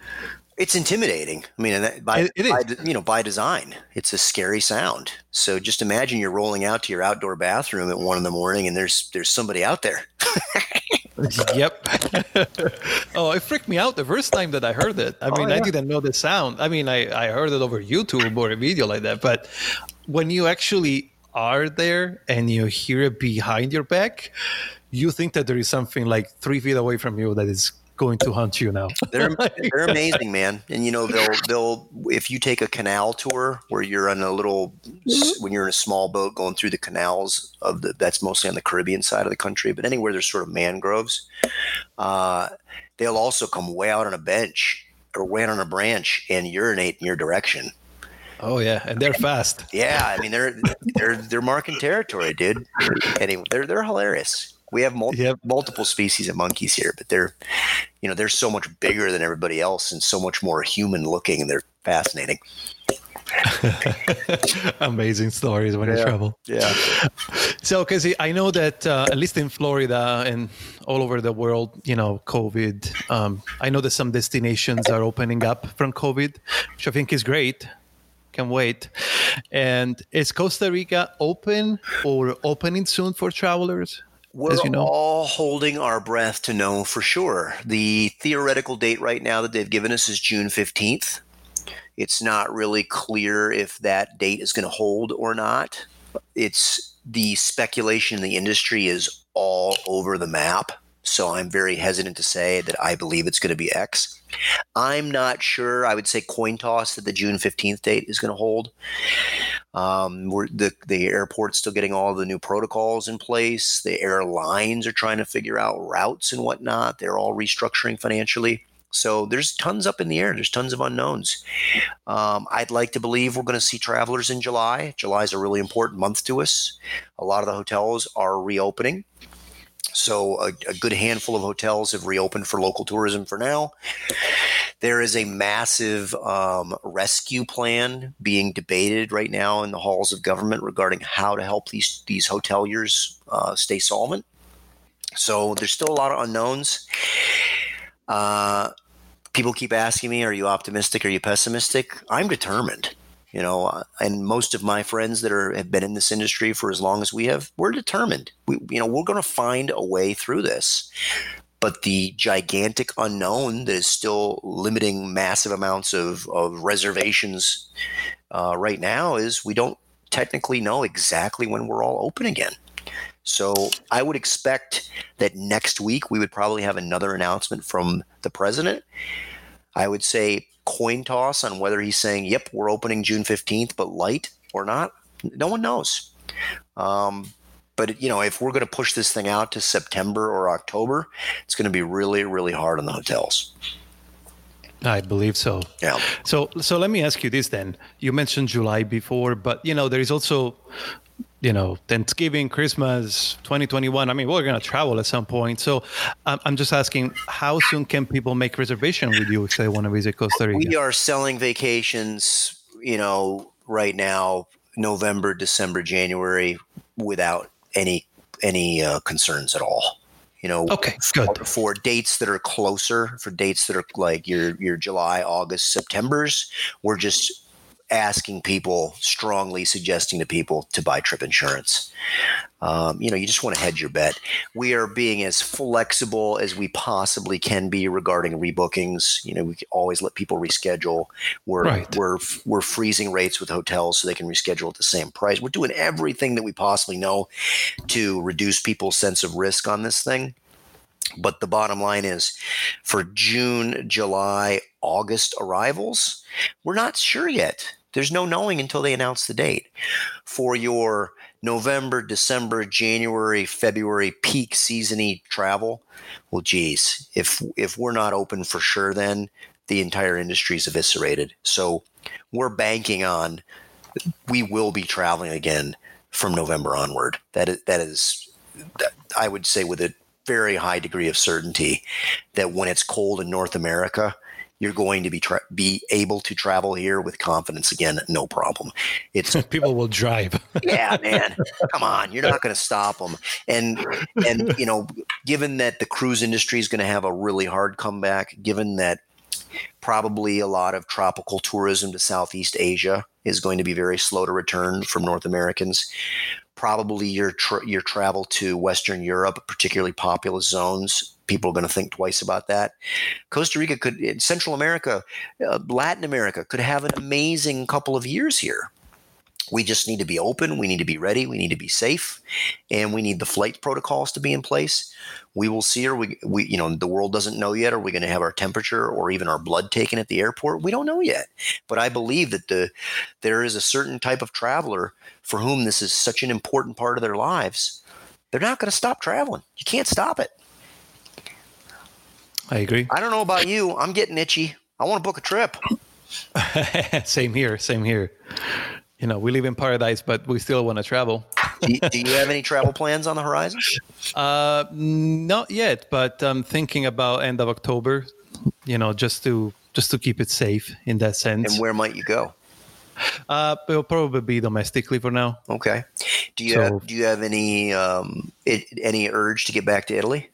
It's intimidating. I mean, and that, by, It- it by you know by design, it's a scary sound. So just imagine you're rolling out to your outdoor bathroom at one in the morning, and there's there's somebody out there. yep. oh, it freaked me out the first time that I heard it. I oh, mean, I yeah. didn't know the sound. I mean, I, I heard it over YouTube or a video like that. But when you actually are there and you hear it behind your back, you think that there is something like three feet away from you that is going to hunt you now. They're they're amazing, man. And you know they'll they'll if you take a canal tour where you're on a little when you're in a small boat going through the canals of the that's mostly on the Caribbean side of the country, but anywhere there's sort of mangroves, uh, they'll also come way out on a bench or way out on a branch and urinate in your direction. Oh yeah, and they're fast. Yeah, I mean they're they're they're marking territory, dude. Anyway, they're they're hilarious. We have mul- Yep. multiple species of monkeys here, but they're you know they're so much bigger than everybody else and so much more human looking, and they're fascinating. Amazing stories when you travel. Yeah, So, Casey, I know that uh, at least in Florida and all over the world, you know, COVID. Um, I know that some destinations are opening up from COVID, which I think is great. Can wait. And is Costa Rica open or opening soon for travelers? We're As you know. all holding our breath to know for sure. The theoretical date right now that they've given us is June fifteenth. It's not really clear if that date is going to hold or not. It's the speculation in the industry is all over the map. So I'm very hesitant to say that I believe it's going to be X. I'm not sure. I would say coin toss that the June 15th date is going to hold. Um, we're, the the airport's still getting all the new protocols in place. The airlines are trying to figure out routes and whatnot. They're all restructuring financially. So there's tons up in the air. There's tons of unknowns. Um, I'd like to believe we're going to see travelers in July. July is a really important month to us. A lot of the hotels are reopening. So a, a good handful of hotels have reopened for local tourism for now. There is a massive um, rescue plan being debated right now in the halls of government regarding how to help these these hoteliers uh, stay solvent. So there's still a lot of unknowns. Uh, people keep asking me, "Are you optimistic? Are you pessimistic?" I'm determined. You know, uh, and most of my friends that are have been in this industry for as long as we have, we're determined. We, you know, we're going to find a way through this but the gigantic unknown that is still limiting massive amounts of, of reservations uh, right now is we don't technically know exactly when we're all open again. So I would expect that next week we would probably have another announcement from the president. I would say coin toss on whether he's saying, "Yep, we're opening June fifteenth, but light or not." No one knows. Um, but you know, if we're going to push this thing out to September or October, it's going to be really, really hard on the hotels. I believe so. Yeah. So so let me ask you this then. You mentioned July before, but you know there is also you know Thanksgiving, Christmas, 2021. I mean, we're going to travel at some point. So I'm, I'm just asking, how soon can people make reservation with you if they want to visit Costa Rica? We are selling vacations, you know, right now, November, December, January, without any any uh, concerns at all. You know, Okay, for, good. for dates that are closer, for dates that are like your your July, August, September's, we're just asking people, strongly suggesting to people to buy trip insurance. Um, you know, you just want to hedge your bet. We are being as flexible as we possibly can be regarding rebookings. You know, we always let people reschedule. We're Right. we're we're freezing rates with hotels so they can reschedule at the same price. We're doing everything that we possibly know to reduce people's sense of risk on this thing. But the bottom line is for June, July, August arrivals, we're not sure yet. There's no knowing until they announce the date. For your November, December, January, February peak seasony travel, well, geez, if if we're not open for sure, then the entire industry is eviscerated. So we're banking on we will be traveling again from November onward. That is, that is, I would say with a very high degree of certainty that when it's cold in North America, you're going to be tra- be able to travel here with confidence again, no problem. It's people will drive. yeah, man. Come on, you're not going to stop them. And and you know, given that the cruise industry is going to have a really hard comeback, given that probably a lot of tropical tourism to Southeast Asia is going to be very slow to return from North Americans. Probably your tra- your travel to Western Europe, particularly populous zones, people are going to think twice about that. Costa Rica could, Central America, uh, Latin America could have an amazing couple of years here. We just need to be open we need to be ready we need to be safe and we need the flight protocols to be in place. We will see are we, we you know the world doesn't know yet are we going to have our temperature or even our blood taken at the airport? We don't know yet. But i believe that the there is a certain type of traveler for whom this is such an important part of their lives. They're not going to stop traveling. You can't stop it I agree. i don't know about you i'm getting itchy i want to book a trip same here. Same here. You know, we live in paradise, but we still want to travel. do, you, do you have any travel plans on the horizon Uh, not yet, but I'm thinking about end of October. You know, just to just to keep it safe in that sense. and where might you go Uh, it'll probably be domestically for now. Okay. Do you So- have, do you have any um, it, any urge to get back to Italy?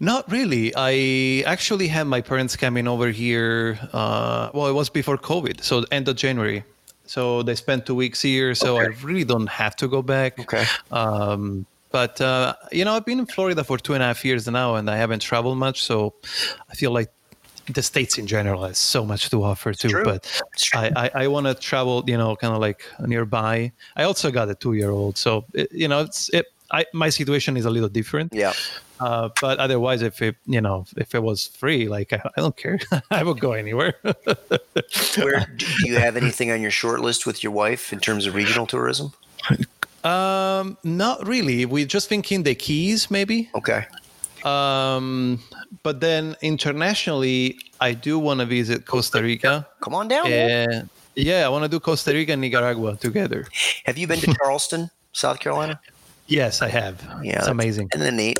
Not really. I actually had my parents coming over here. Uh, well, it was before COVID, so end of January. So they spent two weeks here. So I really don't have to go back. Okay. Um, but uh, you know, I've been in Florida for two and a half years now, and I haven't traveled much. So I feel like the states in general has so much to offer too. true. But I, I, I want to travel. You know, kind of like nearby. I also got a two-year-old, so it, you know, it's it. I, my situation is a little different. Yeah. Uh, but otherwise, if it you know if it was free, like I, I don't care, I would go anywhere. Where do you have anything on your short list with your wife in terms of regional tourism? um, not really. We're just thinking the Keys, maybe. Okay. Um, but then internationally, I do want to visit Costa Rica. Come on down. And yeah, I want to do Costa Rica and Nicaragua together. Have you been to Charleston, South Carolina? Yes, I have. Yeah, it's amazing. Isn't it neat?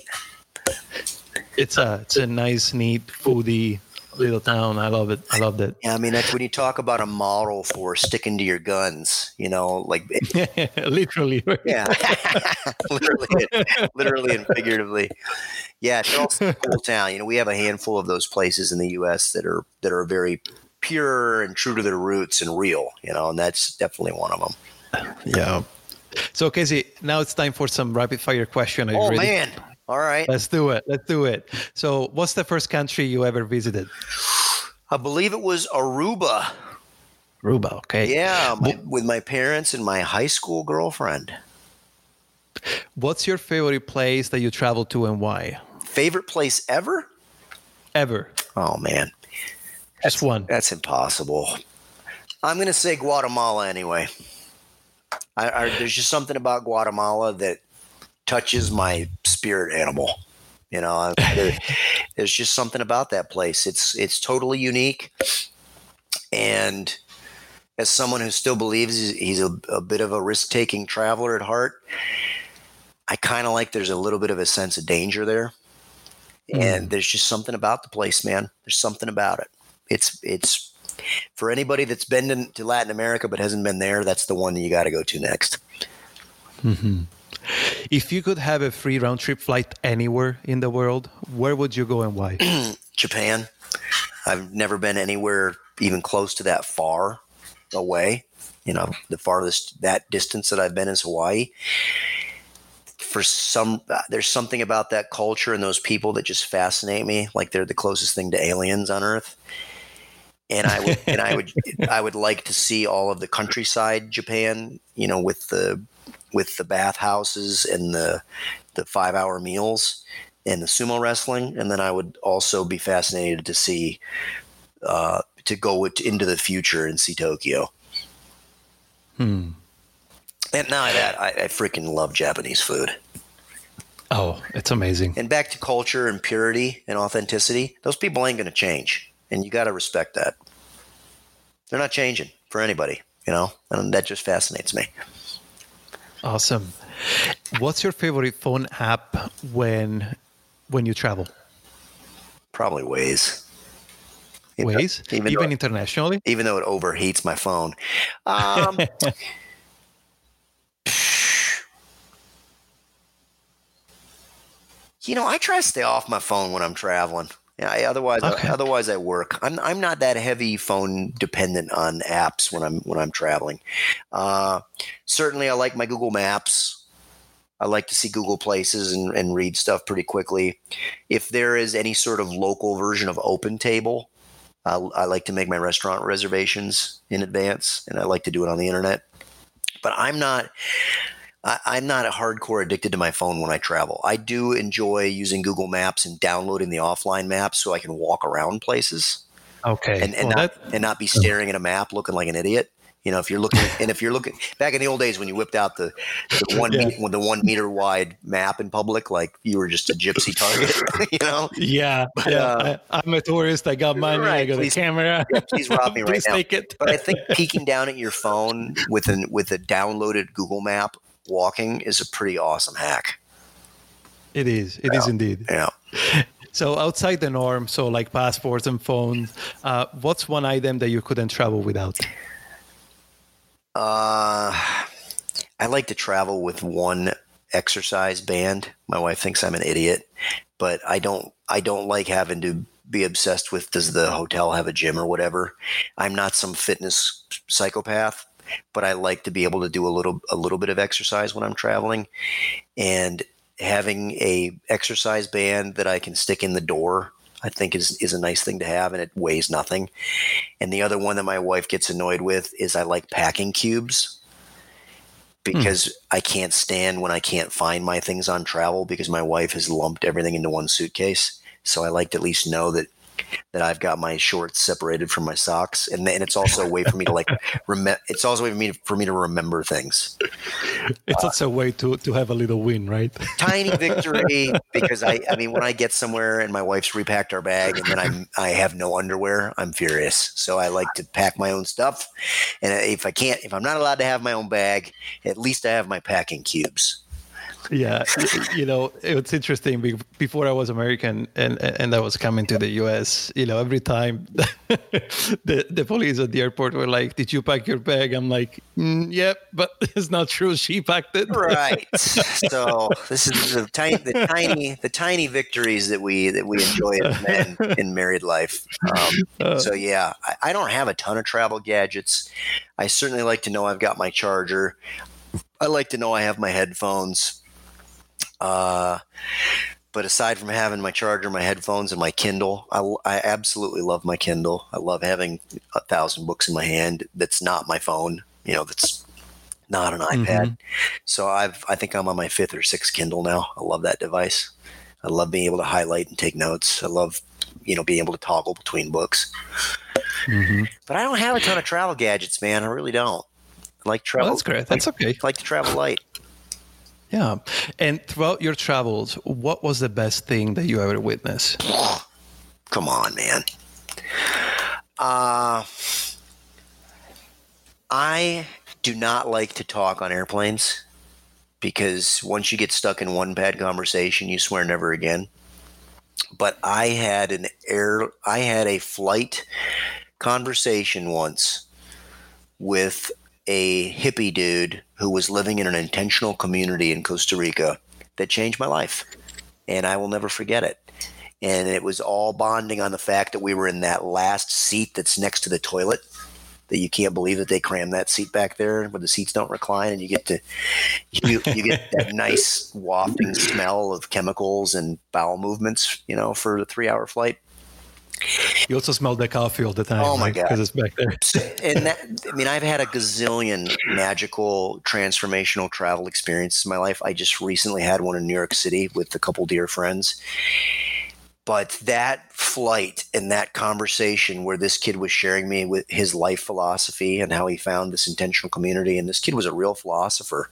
It's a it's a nice, neat, foodie little town. I love it. I loved it. Yeah, I mean, like when you talk about a model for sticking to your guns, you know, like Literally. yeah, literally, literally and figuratively. Yeah, Charleston's a cool town. You know, we have a handful of those places in the U.S. that are that are very pure and true to their roots and real. You know, and that's definitely one of them. Yeah. So Casey, now it's time for some rapid fire question. Are you Oh ready? man! All right, Let's do it. Let's do it. So, what's the first country you ever visited? I believe it was Aruba. Aruba. Okay. Yeah, my, with my parents and my high school girlfriend. What's your favorite place that you traveled to and why? Favorite place ever? Ever. Oh man, Just one. That's impossible. I'm going to say Guatemala anyway. I, I, there's just something about Guatemala that touches my spirit animal. You know, there, there's just something about that place. It's it's totally unique, and as someone who still believes he's a, a bit of a risk taking traveler at heart, I kind of like there's a little bit of a sense of danger there. Mm. And there's just something about the place, man. There's something about it. It's it's for anybody that's been to Latin America but hasn't been there. That's the one that you got to go to next. Mm-hmm. If you could have a free round trip flight anywhere in the world, where would you go and why? Japan. I've never been anywhere even close to that far away. You know, the farthest that distance that I've been is Hawaii. For some, there's something about that culture and those people that just fascinate me. Like they're the closest thing to aliens on Earth. And I would, and I would, I would like to see all of the countryside Japan. You know, with the with the bathhouses and the the five hour meals and the sumo wrestling. And then I would also be fascinated to see uh, to go into the future and see Tokyo. Hmm. And now that I, I freaking love Japanese food. Oh, it's amazing. And back to culture and purity and authenticity. Those people ain't going to change, and you got to respect that. They're not changing for anybody, you know, and that just fascinates me. Awesome. What's your favorite phone app when when you travel? Probably Waze. Waze, even, even internationally. Even though it overheats my phone. Um, you know, I try to stay off my phone when I'm traveling. Yeah, I, otherwise, okay. otherwise I work. I'm I'm not that heavy phone dependent on apps when I'm when I'm traveling. Uh, certainly, I like my Google Maps. I like to see Google Places and, and read stuff pretty quickly. If there is any sort of local version of Open Table, I, I like to make my restaurant reservations in advance, and I like to do it on the internet. But I'm not. I, am not a hardcore addicted to my phone when I travel. I do enjoy using Google Maps and downloading the offline maps so I can walk around places. Okay. And, and well, not that, and not be staring at a map looking like an idiot. You know, if you're looking, and if you're looking back in the old days when you whipped out the, the one yeah. meter, the one meter wide map in public, like you were just a gypsy target. you know? Yeah, but, yeah. Uh, I, am a tourist. I got money. Right, I got please, the camera. Yeah, please rob me right now. Take it. but I think peeking down at your phone with an with a downloaded Google Map walking is a pretty awesome hack. It is. It yeah. is indeed. Yeah. So outside the norm, so like passports and phones, uh, what's one item that you couldn't travel without? Uh, I like to travel with one exercise band. My wife thinks I'm an idiot, but I don't. I don't like having to be obsessed with does the hotel have a gym or whatever. I'm not some fitness psychopath, but I like to be able to do a little a little bit of exercise when I'm traveling, and having a exercise band that I can stick in the door I think is is a nice thing to have, and it weighs nothing. And the other one that my wife gets annoyed with is I like packing cubes because hmm. I can't stand when I can't find my things on travel because my wife has lumped everything into one suitcase. So I like to at least know that that I've got my shorts separated from my socks, and then it's also a way for me to like remember. It's also a way for me to, for me to remember things. It's uh, also a way to to have a little win, right? tiny victory because I I mean when I get somewhere and my wife's repacked our bag and then I'm I have no underwear, I'm furious. So I like to pack my own stuff, and if I can't, if I'm not allowed to have my own bag, at least I have my packing cubes yeah you know it's interesting before i was american and and i was coming to the us you know every time the the police at the airport were like did you pack your bag? I'm like mm, yep yeah, but it's not true she packed it. Right. So this is the tiny the tiny the tiny victories that we that we enjoy as men in married life. Um, uh. so yeah I, I don't have a ton of travel gadgets. I certainly like to know i've got my charger. I like to know I have my headphones. Uh, but aside from having my charger, my headphones, and my Kindle, I, I absolutely love my Kindle. I love having a thousand books in my hand. That's not my phone. You know, that's not an iPad. Mm-hmm. So I've I think I'm on my fifth or sixth Kindle now. I love that device. I love being able to highlight and take notes. I love, you know, being able to toggle between books. Mm-hmm. But I don't have a ton of travel gadgets, man. I really don't. I like travel. Well, that's great. That's okay. I like to travel light. Yeah. And throughout your travels, what was the best thing that you ever witnessed? Come on, man. Uh, I do not like to talk on airplanes because once you get stuck in one bad conversation, you swear never again. But I had an air, I had a flight conversation once with a hippie dude who was living in an intentional community in Costa Rica that changed my life. And I will never forget it. And it was all bonding on the fact that we were in that last seat that's next to the toilet that you can't believe that they cram that seat back there where the seats don't recline and you get to you, you get that nice wafting smell of chemicals and bowel movements you know for a three hour flight you also smell the coffee all the time. Oh my god, because it's back there. and that, I mean, I've had a gazillion magical, transformational travel experiences in my life. I just recently had one in New York City with a couple dear friends, but that flight and that conversation where this kid was sharing me with his life philosophy and how he found this intentional community, and this kid was a real philosopher.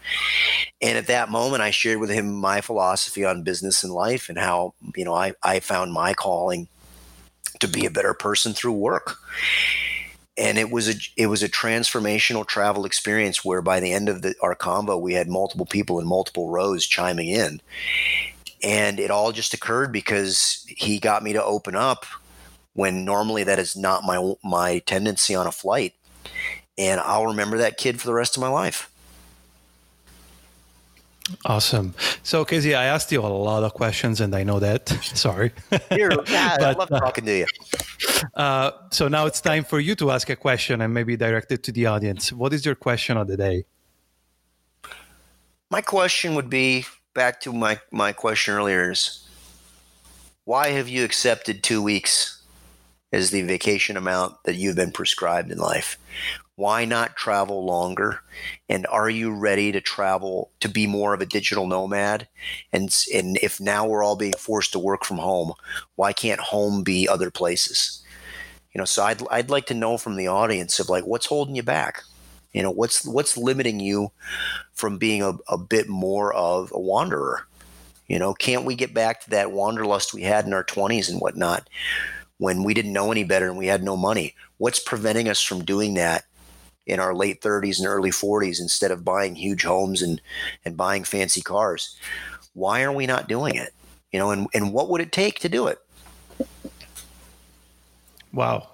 And at that moment, I shared with him my philosophy on business and life and how, you know, I, I found my calling to be a better person through work. And it was a it was a transformational travel experience where by the end of the, our convo we had multiple people in multiple rows chiming in, and it all just occurred because he got me to open up when normally that is not my my tendency on a flight and I'll remember that kid for the rest of my life. Awesome. So, Casey, I asked you a lot of questions, and I know that. Sorry. You're, yeah, but, I love talking to you. Uh, so now it's time for you to ask a question and maybe direct it to the audience. What is your question of the day? My question would be back to my, my question earlier is why have you accepted two weeks as the vacation amount that you've been prescribed in life? Why not travel longer? And are you ready to travel to be more of a digital nomad? And, and if now we're all being forced to work from home, why can't home be other places? You know, so I'd, I'd like to know from the audience of like, what's holding you back? You know, what's what's limiting you from being a, a bit more of a wanderer? You know, can't we get back to that wanderlust we had in our 20s and whatnot when we didn't know any better and we had no money? What's preventing us from doing that in our late 30s and early 40s instead of buying huge homes and, and buying fancy cars? Why are we not doing it? You know, and, and what would it take to do it? Wow.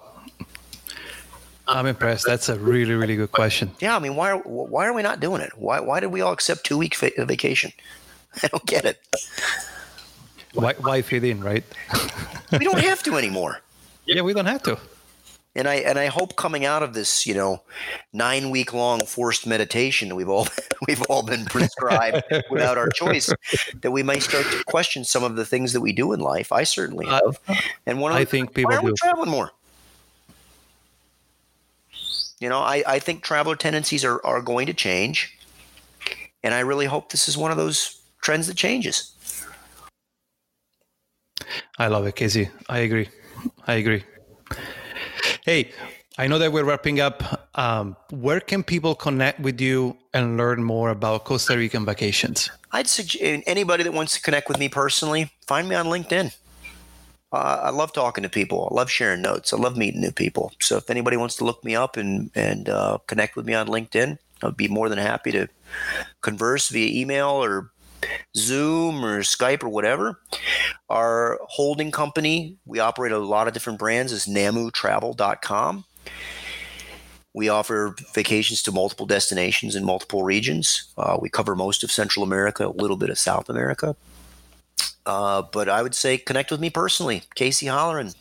I'm impressed. That's a really, really good question. Yeah, I mean, why are, why are we not doing it? Why why did we all accept two week va- vacation? I don't get it. Why why fit in, right? we don't have to anymore. Yeah, we don't have to. And I and I hope coming out of this, you know, nine week long forced meditation that we've all we've all been prescribed without our choice, that we might start to question some of the things that we do in life. I certainly have. Uh, and one of I think people why are we traveling more? You know, I, I think traveler tendencies are, are going to change. And I really hope this is one of those trends that changes. I love it, Casey. I agree. I agree. Hey, I know that we're wrapping up. Um, where can people connect with you and learn more about Costa Rican vacations? I'd suggest anybody that wants to connect with me personally, find me on LinkedIn. Uh, I love talking to people. I love sharing notes. I love meeting new people. So if anybody wants to look me up and and uh, connect with me on LinkedIn, I'd be more than happy to converse via email or Zoom or Skype or whatever. Our holding company, we operate a lot of different brands, is namutravel.com. We offer vacations to multiple destinations in multiple regions. Uh, we cover most of Central America, a little bit of South America. Uh, but I would say connect with me personally, Casey Halloran.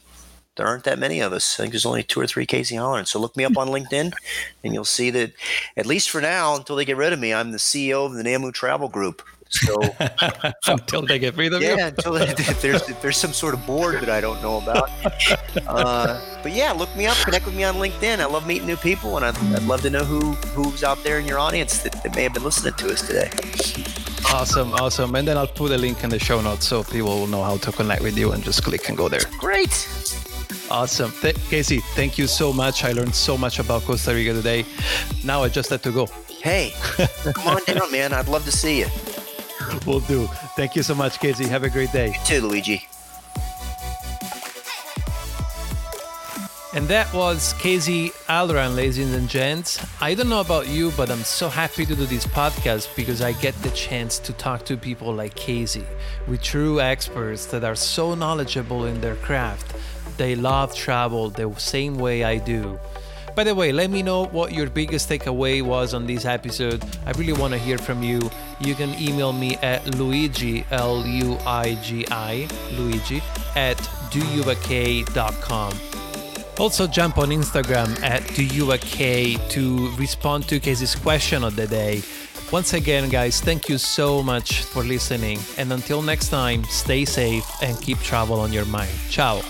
There aren't that many of us. I think there's only two or three Casey Halloran. So look me up on LinkedIn, and you'll see that, at least for now, until they get rid of me, I'm the CEO of the Namu Travel Group. So until they get rid of yeah, you, yeah. Until there's there's some sort of board that I don't know about. Uh, but yeah, look me up, connect with me on LinkedIn. I love meeting new people, and I'd, I'd love to know who who's out there in your audience that, that may have been listening to us today. Awesome, awesome. And then I'll put a link in the show notes so people will know how to connect with you and just click and go there. Great. Awesome. Th- Casey, thank you so much. I learned so much about Costa Rica today. Now I just have to go. Hey, come on down, man. I'd love to see you. Will do. Thank you so much, Casey. Have a great day. You too, Luigi. And that was Casey Halloran, ladies and gents. I don't know about you, but I'm so happy to do this podcast because I get the chance to talk to people like Casey, with true experts that are so knowledgeable in their craft. They love travel the same way I do. By the way, let me know what your biggest takeaway was on this episode. I really want to hear from you. You can email me at Luigi, L U I G I, Luigi, at doyouak.com. Also, jump on Instagram at doyouak to respond to Casey's question of the day. Once again, guys, thank you so much for listening. And until next time, stay safe and keep travel on your mind. Ciao.